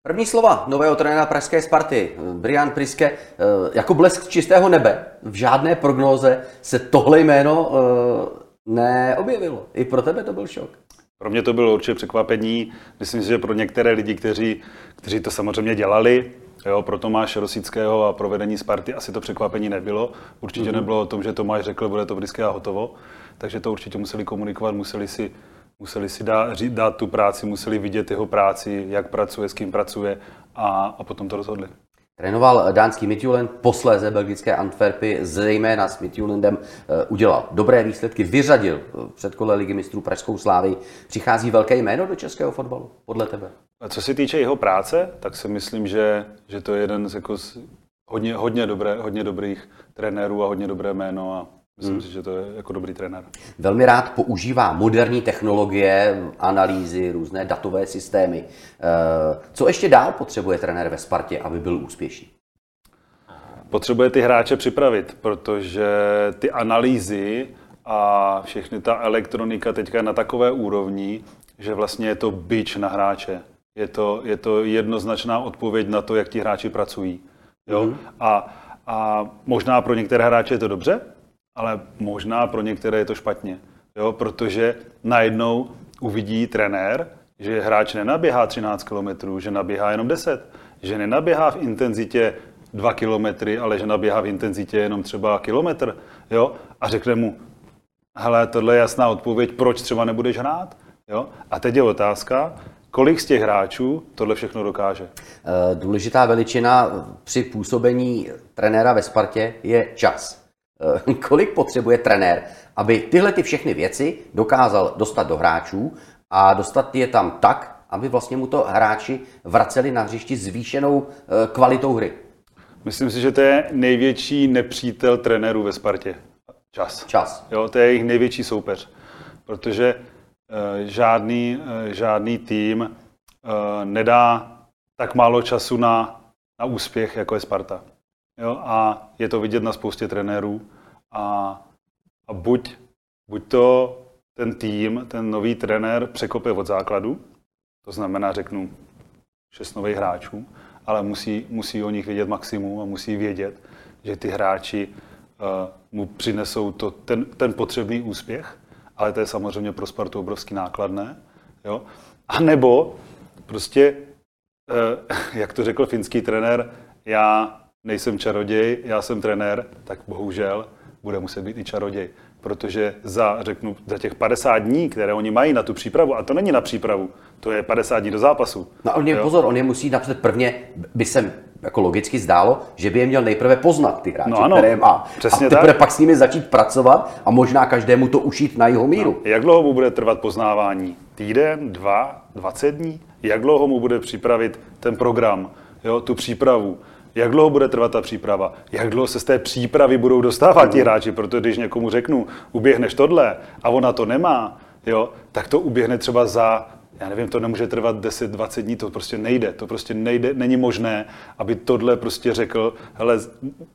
První slova nového trenéra Pražské Sparty, Brian Priske, eh, jako blesk čistého nebe. V žádné prognóze se tohle jméno eh, neobjevilo. I pro tebe to byl šok. Pro mě to bylo určitě překvapení. Myslím si, že pro některé lidi, kteří, kteří to samozřejmě dělali, jo, pro Tomáše Rosického a pro vedení Sparty asi to překvapení nebylo. Určitě mm-hmm. nebylo o tom, že Tomáš řekl, bude to vždycky a hotovo. Takže to určitě museli komunikovat, museli si, museli si dát, dát tu práci, museli vidět jeho práci, jak pracuje, s kým pracuje a, a potom to rozhodli. Trénoval dánský Midtjylland, posléze belgické Antwerpy, zejména s Midtjyllandem eh, udělal dobré výsledky, vyřadil v předkole ligy mistrů Pražskou slávy. Přichází velké jméno do českého fotbalu, podle tebe? Co se týče jeho práce, tak si myslím, že, že to je jeden z jako hodně, hodně, dobré, hodně dobrých trenérů a hodně dobré jméno a Myslím hmm. si, že to je jako dobrý trenér. Velmi rád používá moderní technologie, analýzy, různé datové systémy. Eh, co ještě dál potřebuje trenér ve Spartě, aby byl úspěšný? Potřebuje ty hráče připravit, protože ty analýzy a všechny ta elektronika teďka je na takové úrovni, že vlastně je to byč na hráče. Je to, je to jednoznačná odpověď na to, jak ti hráči pracují. Jo? Mm-hmm. A, a možná pro některé hráče je to dobře, ale možná pro některé je to špatně. Jo? Protože najednou uvidí trenér, že hráč nenaběhá 13 km, že naběhá jenom 10, že nenaběhá v intenzitě 2 km, ale že naběhá v intenzitě jenom třeba kilometr. Jo? A řekne mu, hele, tohle je jasná odpověď, proč třeba nebudeš hrát. Jo? A teď je otázka, kolik z těch hráčů tohle všechno dokáže? Eh, důležitá veličina při působení trenéra ve Spartě je čas. Eh, kolik potřebuje trenér, aby tyhle ty všechny věci dokázal dostat do hráčů a dostat je tam tak, aby vlastně mu to hráči vraceli na hřišti zvýšenou eh, kvalitou hry? Myslím si, že to je největší nepřítel trenérů ve Spartě. Čas. Čas. Jo, to je jejich největší soupeř. Protože uh, žádný, uh, žádný tým uh, nedá tak málo času na, na úspěch, jako je Sparta. Jo, a je to vidět na spoustě trenérů. A, a buď, buď to ten tým, ten nový trenér překope od základu, to znamená, řeknu, šest nových hráčů, ale musí, musí o nich vědět maximum a musí vědět, že ty hráči uh, mu přinesou to, ten, ten potřebný úspěch, ale to je samozřejmě pro Spartu obrovský nákladné. Jo? A nebo prostě, uh, jak to řekl finský trenér, já nejsem čaroděj, já jsem trenér, tak bohužel bude muset být i čaroděj. Protože za, řeknu, za těch 50 dní, které oni mají na tu přípravu, a to není na přípravu, to je 50 dní do zápasu. No on je, pozor, on je musí napřed prvně, by se jako logicky zdálo, že by je měl nejprve poznat ty hráče, No ano, které má. přesně a teprve tak. pak s nimi začít pracovat a možná každému to ušít na jeho míru. No, jak dlouho mu bude trvat poznávání? Týden, dva, 20 dní? Jak dlouho mu bude připravit ten program, jo, tu přípravu? Jak dlouho bude trvat ta příprava? Jak dlouho se z té přípravy budou dostávat ti hráči? Protože když někomu řeknu, uběhneš tohle a ona to nemá, jo, tak to uběhne třeba za, já nevím, to nemůže trvat 10-20 dní, to prostě nejde. To prostě nejde, není možné, aby tohle prostě řekl, hele,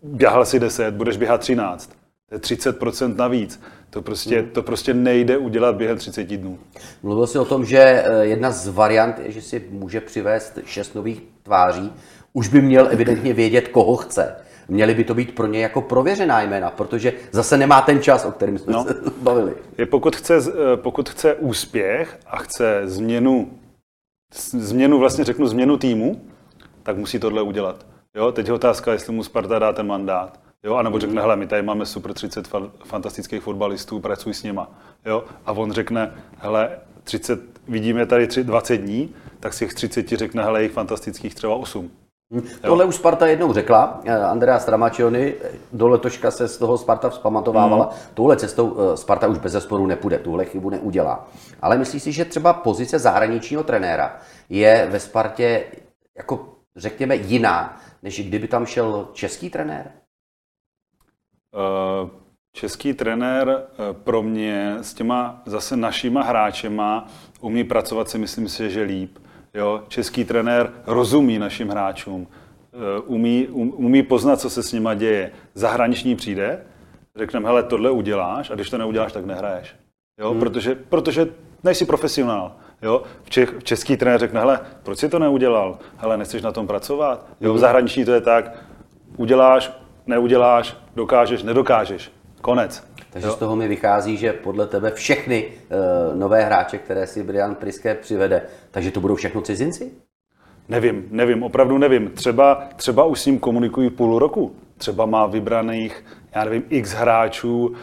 běhal si 10, budeš běhat 13. To je 30% navíc. To prostě, to prostě nejde udělat během 30 dnů. Mluvil jsi o tom, že eh, jedna z variant je, že si může přivést šest nových tváří. Už by měl evidentně vědět, koho chce. Měly by to být pro ně jako prověřená jména, protože zase nemá ten čas, o kterém jsme No. se bavili. Je, pokud, chce, eh, pokud chce úspěch a chce změnu, změnu, vlastně řeknu změnu týmu, tak musí tohle udělat. Jo, teď je otázka, jestli mu Sparta dá ten mandát. Jo, anebo řekne, hele, my tady máme super 30 fa- fantastických fotbalistů, pracuj s nima. Jo, a on řekne, hele, 30, vidíme tady tři- 20 dní, tak z těch 30 řekne, hele, jich fantastických třeba 8. Tohle už Sparta jednou řekla. Eh, Andrea Stramačiony eh, do letoška se z toho Sparta vzpamatovávala. Touhle cestou eh, Sparta už bez zesporu nepůjde, tuhle chybu neudělá. Ale myslíš si, že třeba pozice zahraničního trenéra je ve Spartě jako řekněme jiná, než kdyby tam šel český trenér? Eh, Český trenér pro mě s těma zase našima hráčema umí pracovat si myslím si, že líp. Jo? Český trenér rozumí našim hráčům, eh, umí, um, umí poznat, co se s nima děje. Zahraniční přijde, řekneme, hele, tohle uděláš a když to neuděláš, tak nehraješ. Jo? Hmm. Protože, protože nejsi profesionál. Jo? V, Čech, český trenér řekne, hele, proč si to neudělal? Hele, nechceš na tom pracovat? Jo? V zahraničí to je tak, uděláš, neuděláš, dokážeš, nedokážeš. Konec. Takže z toho mi vychází, že podle tebe všechny uh, nové hráče, které si Brian Priské přivede, takže to budou všechno cizinci? Nevím, nevím, opravdu nevím. Třeba, třeba už s ním komunikují půl roku. Třeba má vybraných, já nevím, x hráčů, uh,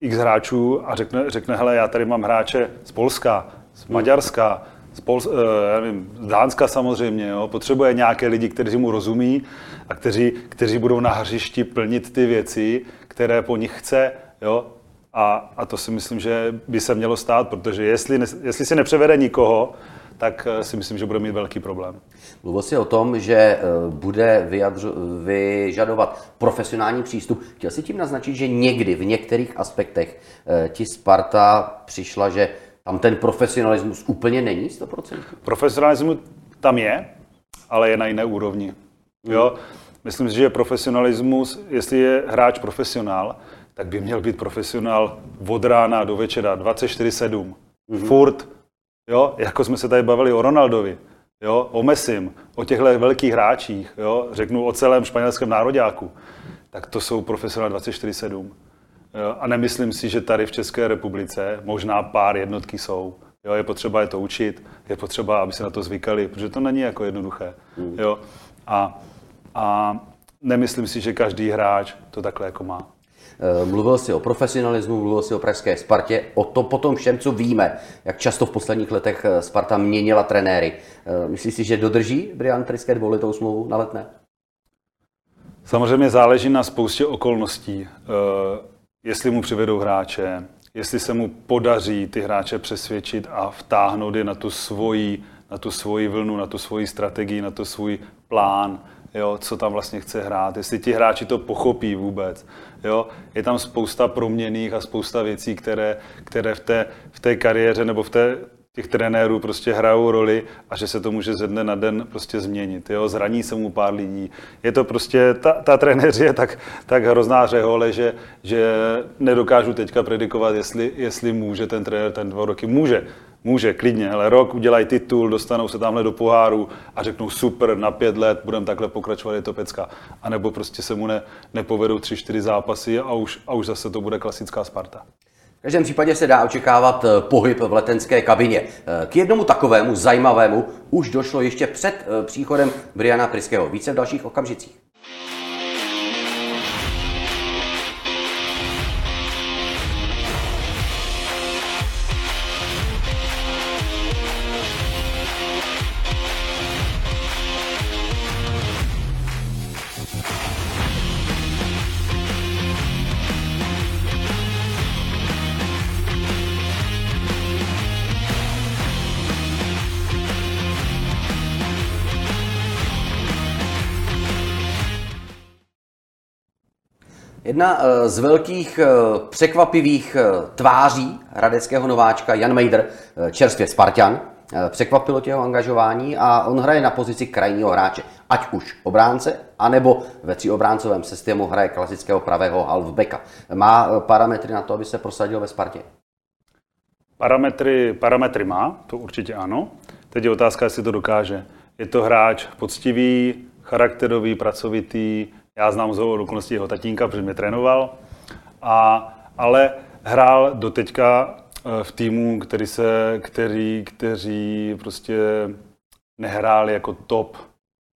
x hráčů a řekne, řekne, hele, já tady mám hráče z Polska, z Maďarska, z, Pol, uh, já nevím, z Dánska samozřejmě, jo. potřebuje nějaké lidi, kteří mu rozumí a kteří, kteří budou na hřišti plnit ty věci, které po nich chce, jo. A, a to si myslím, že by se mělo stát, protože jestli, jestli si nepřevede nikoho, tak eh, si myslím, že bude mít velký problém. Mluvil jsi o tom, že eh, bude vyjadřo, vyžadovat profesionální přístup. Chtěl jsi tím naznačit, že někdy v některých aspektech eh, ti Sparta přišla, že tam ten profesionalismus úplně není 100%? Profesionalismus tam je, ale je na jiné úrovni. Jo? Myslím si, že profesionalismus, jestli je hráč profesionál, tak by měl být profesionál od rána do večera, 24-7. Mm-hmm. Furt. Jo, jako jsme se tady bavili o Ronaldovi, jo, o Messim, o těchto velkých hráčích, jo, řeknu o celém španělském nároďáku, tak to jsou profesionál 24-7. Jo, a nemyslím si, že tady v České republice možná pár jednotky jsou. Jo, je potřeba je to učit, je potřeba, aby se na to zvykali, protože to není jako jednoduché. Mm. Jo. A, a nemyslím si, že každý hráč to takhle jako má. Eh, mluvil si o profesionalismu, mluvil si o pražské Spartě, o to potom všem, co víme, jak často v posledních letech eh, Sparta měnila trenéry. Eh, myslíš si, že dodrží Brian Triské dvouletou smlouvu na letné? Samozřejmě záleží na spoustě okolností. Jestli mu přivedou hráče, jestli se mu podaří ty hráče přesvědčit a vtáhnout je na tu svoji, na tu svoji vlnu, na tu svoji strategii, na tu svůj plán, jo, co tam vlastně chce hrát, jestli ti hráči to pochopí vůbec. Jo. Je tam spousta proměných a spousta věcí, které, které v, té, v té kariéře nebo v té, těch trenérů prostě hrajou roli a že se to může ze dne na den prostě změnit. Jo? Zraní se mu pár lidí. Je to prostě, ta, ta trenéři je tak, tak hrozná řehole, že, že nedokážu teďka predikovat, jestli, jestli může ten trenér ten dva roky. Může, může, klidně, ale rok udělají titul, dostanou se tamhle do poháru a řeknou super, na pět let budeme takhle pokračovat, je to pecka. A nebo prostě se mu ne, nepovedou tři, čtyři zápasy a už, a už zase to bude klasická Sparta. V každém případě se dá očekávat eh, pohyb v letenské kabině. Eh, k jednomu takovému zajímavému už došlo ještě před eh, příchodem Briana Priského. Více v dalších okamžicích. Jedna eh, z velkých eh, překvapivých eh, tváří hradeckého nováčka Jan Mejder, čerstvě Spartan, překvapilo tě jeho angažování a on hraje na pozici krajního hráče. Ať už obránce, anebo ve tříobráncovém systému hraje klasického pravého halfbacka. Má parametry na to, aby se prosadil ve Spartě? Parametry, parametry má, to určitě ano. Teď je otázka, jestli to dokáže. Je to hráč poctivý, charakterový, pracovitý, já znám z okolností jeho tatínka, protože mě trénoval, a, ale hrál do teďka eh, v týmu, který se, který, kteří prostě nehráli jako top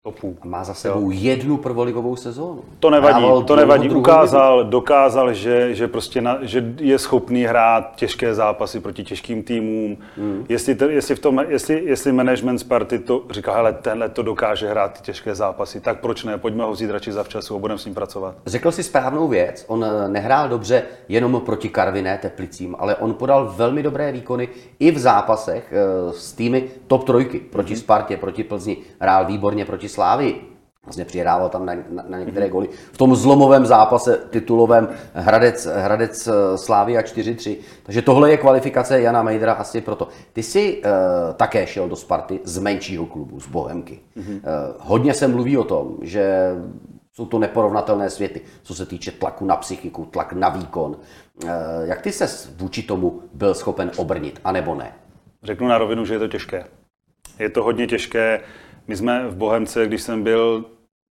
topů. A má za sebou jo. jednu prvoligovou sezónu. To nevadí, Hrával to nevadí. Ukázal, ligu. dokázal, že, že, prostě na, že je schopný hrát těžké zápasy proti těžkým týmům. Hmm. Jestli, jestli, v tom, jestli, jestli management Sparty to říká, hele, tenhle to dokáže hrát ty těžké zápasy, tak proč ne? Pojďme ho vzít radši zavčasu a budeme s ním pracovat. Řekl si správnou věc. On eh, nehrál dobře jenom proti Karviné Teplicím, ale on podal velmi dobré výkony i v zápasech eh, s týmy top trojky. Proti hmm. Spartě, proti Plzni. Hrál výborně proti Slávy. Vlastně přihrával tam na, na, na některé mm-hmm. goly. V tom zlomovém zápase titulovém Hradec, Hradec eh, Slávy a 4-3. Takže tohle je kvalifikace Jana Mejdra asi proto. Ty jsi uh, také šel do Sparty z menšího klubu, z Bohemky. Mm-hmm. Uh, hodně se mluví o tom, že jsou to neporovnatelné světy, co se týče tlaku na psychiku, tlak na výkon. Uh, jak ty se vůči tomu byl schopen obrnit, anebo ne? Řeknu na rovinu, že je to těžké. Je to hodně těžké my jsme v Bohemce, když jsem byl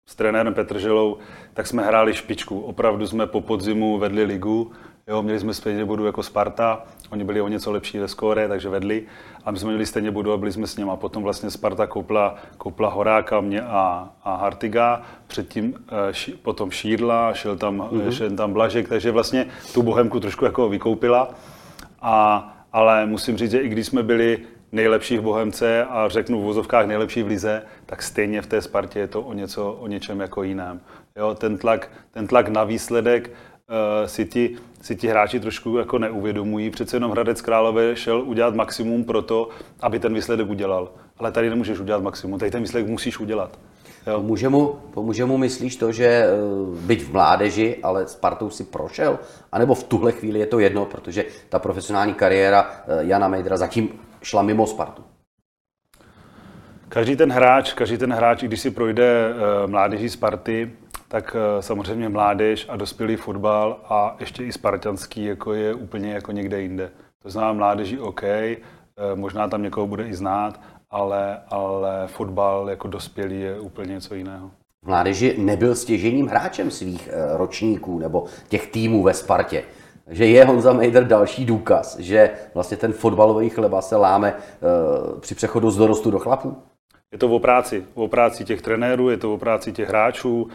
s trenérem Petrželou, tak jsme hráli špičku. Opravdu jsme po podzimu vedli ligu. Jo, měli jsme stejně bodu jako Sparta, oni byli o něco lepší ve skóre, takže vedli. A my jsme měli stejně bodu a byli jsme s nimi. A potom vlastně Sparta koupila, koupila Horáka, mě a, a Hartiga, předtím eh, ši, potom Šídla, šel tam, mm-hmm. šel tam Blažek, takže vlastně tu Bohemku trošku jako vykoupila. A, ale musím říct, že i když jsme byli nejlepší v Bohemce a řeknu v vozovkách nejlepší v Lize, tak stejně v té Spartě je to o, něco, o něčem jako jiném. Jo, ten, tlak, ten tlak na výsledek uh, si, ti, si ti hráči trošku jako neuvědomují. Přece jenom Hradec Králové šel udělat maximum pro to, aby ten výsledek udělal. Ale tady nemůžeš udělat maximum, tady ten výsledek musíš udělat. Jo. Pomůže, mu, pomůže mu, myslíš to, že uh, byť v mládeži, ale Spartou si prošel? A nebo v tuhle chvíli je to jedno, protože ta profesionální kariéra uh, Jana Mejdra zatím šla mimo Spartu. Každý ten hráč, každý ten hráč, i když si projde uh, mládeží Sparty, tak eh, samozřejmě mládež a dospělý fotbal a ještě i spartanský jako je úplně jako někde jinde. To znamená mládeží OK, eh, možná tam někoho bude i znát, ale, ale fotbal jako dospělý je úplně něco jiného. V mládeži nebyl stěžením hráčem svých eh, ročníků nebo těch týmů ve Spartě. Takže je Honza Mejder další důkaz, že vlastně ten fotbalový chleba se láme při přechodu z dorostu do chlapů? Je to o práci, o práci těch trenérů, je to o práci těch hráčů,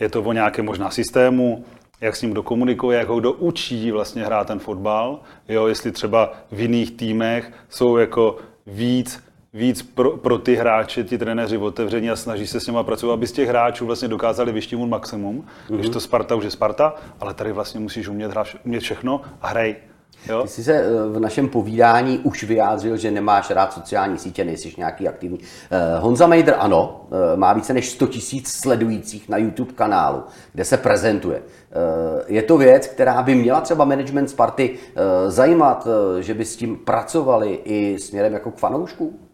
je to o nějakém možná systému, jak s ním kdo komunikuje, jak ho kdo učí vlastně hrát ten fotbal. Jo, jestli třeba v jiných týmech jsou jako víc, víc pro, pro ty hráče, ty trenéři otevření a snaží se s nimi pracovat, aby z těch hráčů vlastně dokázali vyštímnout maximum. Mm-hmm. Když to Sparta už je Sparta, ale tady vlastně musíš umět, hrát, umět všechno a hrej. Jo? Ty jsi se eh, v našem povídání už vyjádřil, že nemáš rád sociální sítě, nejsi nějaký aktivní. Eh, Honza Mejdr, ano, eh, má více než 100 tisíc sledujících na YouTube kanálu, kde se prezentuje. Je to věc, která by měla třeba management Sparty zajímat, že by s tím pracovali i směrem jako k fanoušku?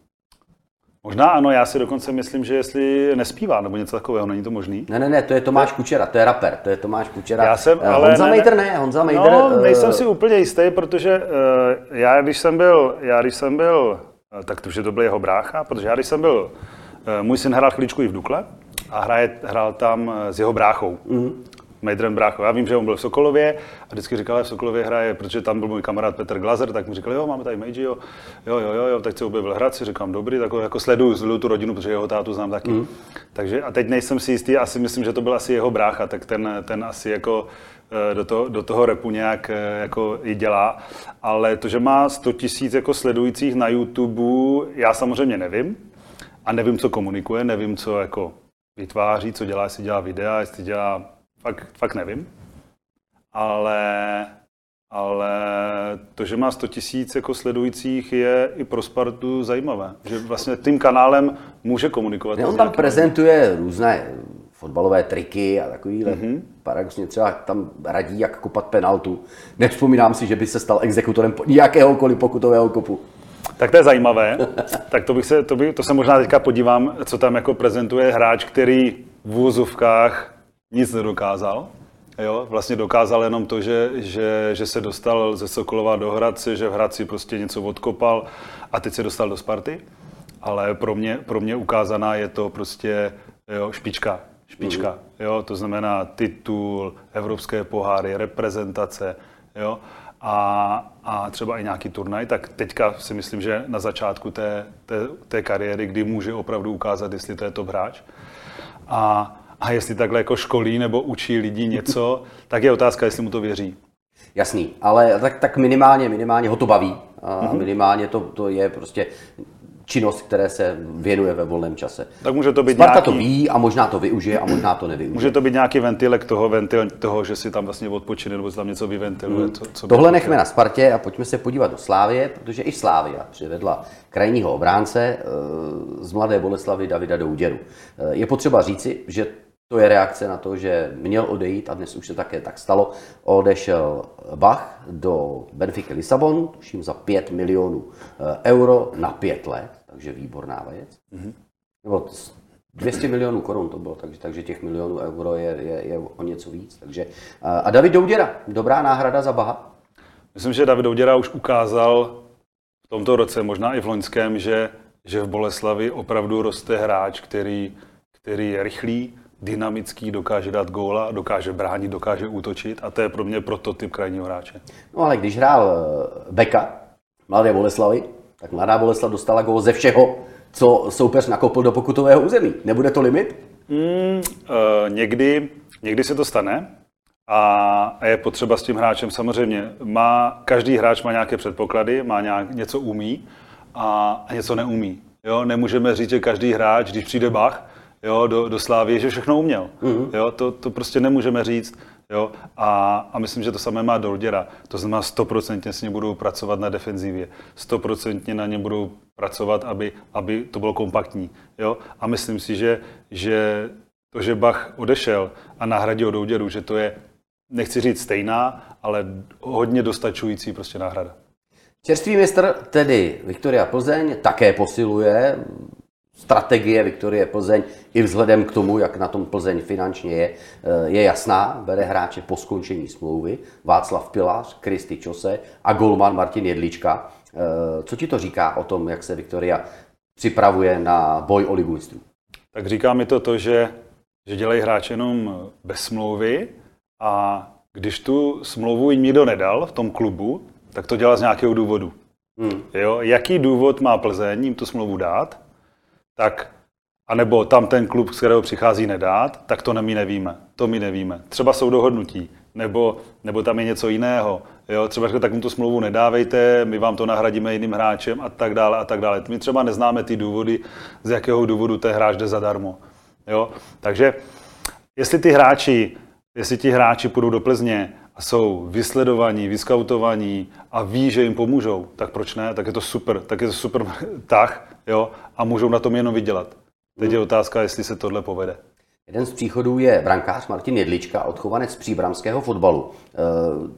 Možná ano, já si dokonce myslím, že jestli nespívá nebo něco takového, není to možný. Ne, ne, ne, to je Tomáš Kučera, to je rapper, to je Tomáš Kučera. Já jsem, eh, ale Honza ne, Mejder ne, Honza Mejder. No, nejsem si úplně jistý, protože uh, já když jsem byl, já když jsem byl, tak to, že to byl jeho brácha, protože já když jsem byl, uh, můj syn hrál chvíličku i v Dukle a hraje, hrál tam s jeho bráchou. Mm. Mejdrem brácho. Já vím, že on byl v Sokolově a vždycky říkal, že v Sokolově hraje, protože tam byl můj kamarád Petr Glazer, tak mi říkal, jo, máme tady Mejdži, jo, jo, jo, jo, tak se objevil Hradci, říkám, dobrý, tak jako sleduju, sleduju tu rodinu, protože jeho tátu znám taky. Mm. Takže a teď nejsem si jistý, asi myslím, že to byl asi jeho brácha, tak ten, ten asi jako eh, do, toho, do toho repu nějak eh, jako i dělá. Ale to, že má 100 tisíc jako sledujících na YouTube, já samozřejmě nevím. A nevím, co komunikuje, nevím, co jako vytváří, co dělá, jestli dělá videa, jestli dělá fakt, fakt nevím. Ale, ale to, že má 100 tisíc jako sledujících, je i pro Spartu zajímavé. Že vlastně tím kanálem může komunikovat. Ne, on tam prezentuje různé fotbalové triky a takovýhle. Mm-hmm. Paradoxně třeba tam radí, jak kopat penaltu. Nevzpomínám si, že by se stal exekutorem jakéhokoliv pokutového kopu. Tak to je zajímavé. tak to, bych se, to, by, to se možná teďka podívám, co tam jako prezentuje hráč, který v úzovkách nic nedokázal. Jo, vlastně dokázal jenom to, že, že, že se dostal ze Sokolova do Hradce, že v Hradci prostě něco odkopal a teď se dostal do Sparty. Ale pro mě, pro mě ukázaná je to prostě jo, špička. Špička. Mm. Jo, to znamená titul, evropské poháry, reprezentace. Jo, a, a třeba i nějaký turnaj, tak teďka si myslím, že na začátku té, té, té kariéry, kdy může opravdu ukázat, jestli to je top hráč. A, a jestli takhle jako školí nebo učí lidi něco, tak je otázka, jestli mu to věří. Jasný, ale tak, tak minimálně, minimálně ho to baví. A mm-hmm. minimálně to, to je prostě činnost, které se věnuje ve volném čase. Tak může to být Sparta nějaký... to ví a možná to využije a možná to nevyužije. Může to být nějaký ventilek toho, ventil toho, že si tam vlastně odpočine nebo tam něco vyventiluje. Hmm. Co, co Tohle nechme na Spartě a pojďme se podívat do Slávie, protože i Slávia přivedla krajního obránce eh, z Mladé Boleslavy Davida Douděru. Eh, je potřeba říci, že to je reakce na to, že měl odejít, a dnes už se také tak stalo, odešel Bach do Benfica Lisabon, tuším za 5 milionů eh, euro na 5 let, takže výborná věc. Mm-hmm. Nebo 200 milionů korun to bylo, takže, takže těch milionů euro je, je, je o něco víc. Takže, a David Douděra, dobrá náhrada za Baha? Myslím, že David Douděra už ukázal v tomto roce, možná i v loňském, že, že v Boleslavi opravdu roste hráč, který, který je rychlý, dynamický, dokáže dát góla, dokáže bránit, dokáže útočit a to je pro mě prototyp krajního hráče. No ale když hrál eh, Beka, Mladé Boleslavy, tak Mladá Boleslav dostala gól ze všeho, co soupeř nakopl do pokutového území. Nebude to limit? Mm, uh, někdy, někdy se to stane a je potřeba s tím hráčem samozřejmě. Má, každý hráč má nějaké předpoklady, má nějak, něco umí a, a něco neumí. Jo, nemůžeme říct, že každý hráč, když přijde Bach, jo, do, do Slávy, že všechno uměl. Mm-hmm. Jo, to, to prostě nemůžeme říct. Jo, a, a myslím, že to samé má Dolděra. To znamená, stoprocentně s ním budou pracovat na defenzivě. Stoprocentně na něm budou pracovat, aby, aby to bylo kompaktní. Jo? A myslím si, že, že to, že Bach odešel a nahradil Douděru, že to je, nechci říct stejná, ale hodně dostačující prostě náhrada. Čerstvý mistr, tedy Viktoria Plzeň, také posiluje strategie Viktorie Plzeň i vzhledem k tomu, jak na tom Plzeň finančně je, eh, je jasná. Bere hráče po skončení smlouvy. Václav Pilář, Kristy Čose a golman Martin Jedlička. Eh, co ti to říká o tom, jak se Viktoria připravuje na boj o ligu mistrů? Tak říká mi to to, že, že dělají hráče jenom bez smlouvy a když tu smlouvu jim nikdo nedal v tom klubu, tak to dělá z nějakého důvodu. Hmm. Jo? Jaký důvod má Plzeň jim tu smlouvu dát, tak anebo tam ten klub, z kterého přichází, nedát, tak to my nevíme. To my nevíme. Třeba jsou dohodnutí, nebo, nebo tam je něco jiného. Jo? Třeba řekl, tak mu tu smlouvu nedávejte, my vám to nahradíme jiným hráčem a tak dále a tak dále. My třeba neznáme ty důvody, z jakého důvodu ten hráč jde zadarmo. Jo? Takže jestli ty hráči, jestli ti hráči půjdou do Plzně a jsou vysledovaní, vyskautovaní a ví, že jim pomůžou, tak proč ne? Tak je to super, tak je to super tah, jo? A můžou na tom jenom vydělat. Teď je otázka, jestli se tohle povede. Jeden z příchodů je brankář Martin Jedlička, odchovanec příbramského fotbalu. Eh,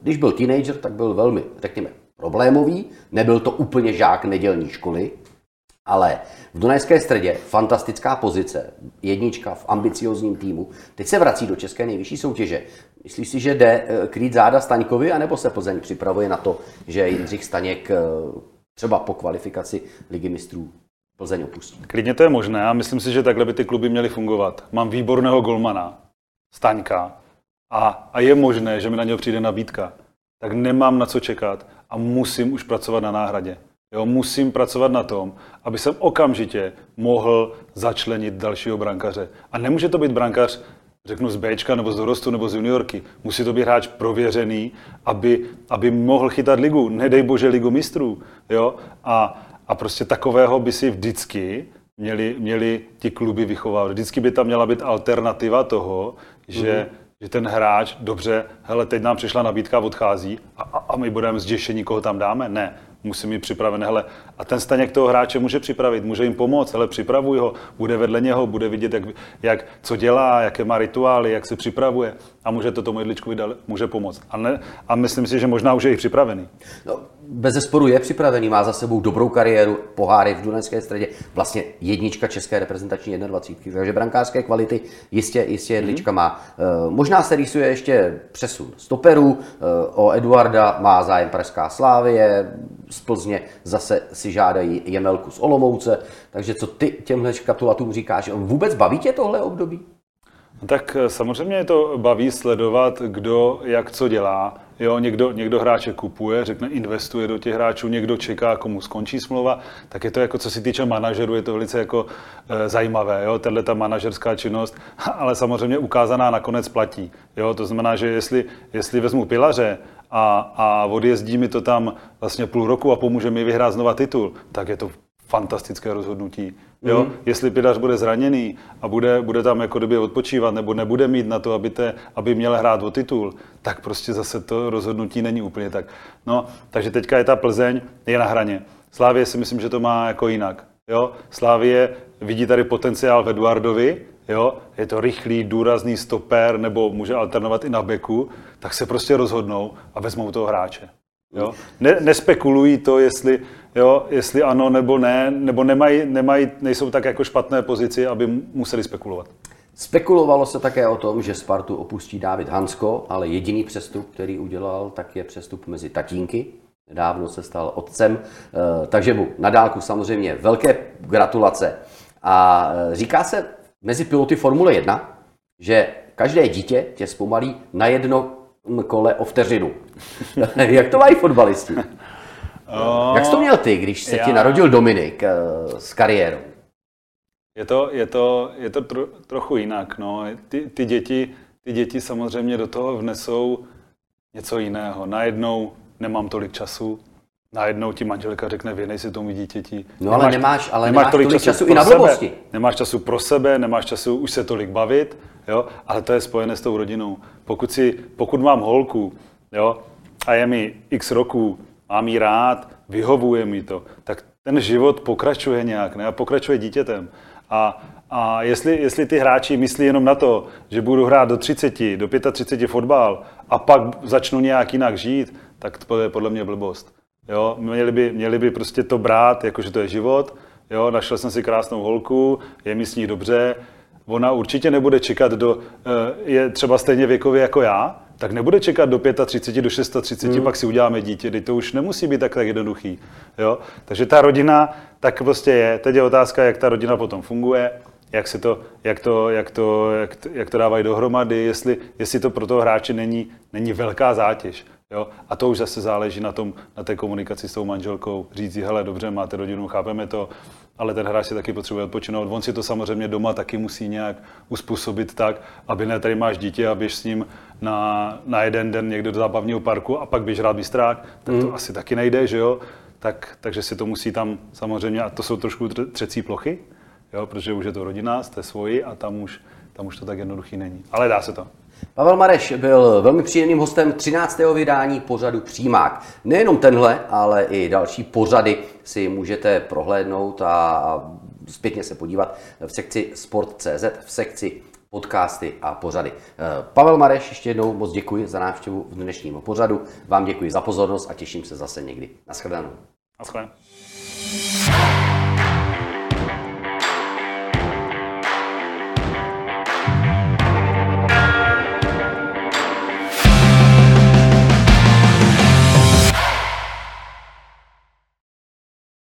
když byl teenager, tak byl velmi, řekněme, problémový. Nebyl to úplně žák nedělní školy, ale v Dunajské středě fantastická pozice, jednička v ambiciozním týmu. Teď se vrací do české nejvyšší soutěže. Myslíš si, že jde eh, krýt záda Staňkovi, anebo se Plzeň připravuje na to, že Jindřich Staněk eh, třeba po kvalifikaci ligy mistrů Plzeň opustí? Klidně to je možné a myslím si, že takhle by ty kluby měly fungovat. Mám výborného golmana, Staňka, a, a je možné, že mi na něho přijde nabídka. Tak nemám na co čekat a musím už pracovat na náhradě. Jo, musím pracovat na tom, aby jsem okamžitě mohl začlenit dalšího brankaře. A nemůže to být brankař, řeknu z Bčka nebo z dorostu nebo z juniorky. Musí to být hráč prověřený, aby, aby mohl chytat ligu. Nedej bože ligu mistrů. Jo? A, a prostě takového by si vždycky měli, měli ti kluby vychovávat. Vždycky by tam měla být alternativa toho, že, mm-hmm. že ten hráč, dobře, hele, teď nám přišla nabídka, odchází a, a my budeme zděšení, koho tam dáme. Ne, musí mít připravené. Hele, a ten staněk toho hráče může připravit, může jim pomoct, hele, připravuj ho, bude vedle něho, bude vidět, jak, jak, co dělá, jaké má rituály, jak se připravuje a může to tomu jedličkovi dal, může pomoct. A, ne, a myslím si, že možná už je i připravený. No, bez zesporu je připravený, má za sebou dobrou kariéru, poháry v Dunajské středě, vlastně jednička české reprezentační 21. Takže brankářské kvality jistě, jistě jedlička mm-hmm. má. E, možná se rýsuje ještě přesun stoperů, e, o Eduarda má zájem Pražská Slávie, z Plzně zase si žádají Jemelku z Olomouce, takže co ty těmhle škatulatům říkáš? Vůbec baví tě tohle období? No tak eh, samozřejmě to baví sledovat, kdo jak co dělá. Jo, někdo, někdo hráče kupuje, řekne, investuje do těch hráčů, někdo čeká, komu skončí smlouva, tak je to jako, co se týče manažerů, je to velice jako e, zajímavé, jo, tahle ta manažerská činnost, ale samozřejmě ukázaná nakonec platí. Jo, to znamená, že jestli, jestli vezmu pilaře a, a odjezdí mi to tam vlastně půl roku a pomůže mi vyhrát znova titul, tak je to fantastické rozhodnutí. Jo? Mm. Jestli Pidař bude zraněný a bude, bude tam jako kdyby odpočívat nebo nebude mít na to, aby, te, aby měl hrát o titul, tak prostě zase to rozhodnutí není úplně tak. No, takže teďka je ta Plzeň, je na hraně. Slávě si myslím, že to má jako jinak. Jo? Slávě vidí tady potenciál v Eduardovi, jo? je to rychlý, důrazný stoper, nebo může alternovat i na beku, tak se prostě rozhodnou a vezmou toho hráče. Jo? Ne, nespekulují to, jestli, jo, jestli ano nebo ne, nebo nemají, nemají, nejsou tak jako špatné pozici, aby museli spekulovat. Spekulovalo se také o tom, že Spartu opustí David Hansko, ale jediný přestup, který udělal, tak je přestup mezi tatínky. Nedávno se stal otcem, eh, takže mu na dálku samozřejmě velké gratulace. A eh, říká se mezi piloty Formule 1, že každé dítě tě zpomalí na jedno kole o vteřinu. Jak to mají fotbalisti? Oh, Jak jsi to měl ty, když se já... ti narodil Dominik uh, s kariérou? Je to, je to, je to tro, trochu jinak. No. Ty, ty, děti, ty děti samozřejmě do toho vnesou něco jiného. Najednou nemám tolik času, najednou ti manželka řekne, věnej si tomu dítěti. No nemáš, ale nemáš, ale nemáš, nemáš tolik, tolik času, času i na blbosti. Nemáš času pro sebe, nemáš času už se tolik bavit, jo? ale to je spojené s tou rodinou. Pokud, si, pokud mám holku jo? a je mi x roků, mám jí rád, vyhovuje mi to, tak ten život pokračuje nějak, ne? A pokračuje dítětem. A, a jestli, jestli ty hráči myslí jenom na to, že budu hrát do 30, do 35 fotbal a pak začnu nějak jinak žít, tak to je podle mě blbost. Jo? Měli, by, měli by prostě to brát, jakože to je život, jo, našel jsem si krásnou holku, je mi s ní dobře, ona určitě nebude čekat do, eh, je třeba stejně věkově jako já, tak nebude čekat do 35, do 630, hmm. pak si uděláme dítě, Teď to už nemusí být tak, tak jednoduchý. Jo? Takže ta rodina tak prostě je. Teď je otázka, jak ta rodina potom funguje, jak, se to, jak, to, jak, to, jak, to, jak to dávají dohromady, jestli, jestli to pro toho hráče není, není velká zátěž. Jo? A to už zase záleží na, tom, na té komunikaci s tou manželkou. Říct si, hele, dobře, máte rodinu, chápeme to, ale ten hráč si taky potřebuje odpočinout. On si to samozřejmě doma taky musí nějak uspůsobit tak, aby ne tady máš dítě a běž s ním na, na jeden den někde do zábavního parku a pak běž rád bystrák, tak to mm. asi taky nejde, že jo? Tak, takže si to musí tam samozřejmě, a to jsou trošku třecí plochy, jo? protože už je to rodina, jste svoji a tam už, tam už to tak jednoduchý není. Ale dá se to. Pavel Mareš byl velmi příjemným hostem 13. vydání pořadu Přímák. Nejenom tenhle, ale i další pořady si můžete prohlédnout a zpětně se podívat v sekci Sport.cz, v sekci podcasty a pořady. Pavel Mareš, ještě jednou moc děkuji za návštěvu v dnešním pořadu. Vám děkuji za pozornost a těším se zase někdy. Naschledanou. Naschledanou.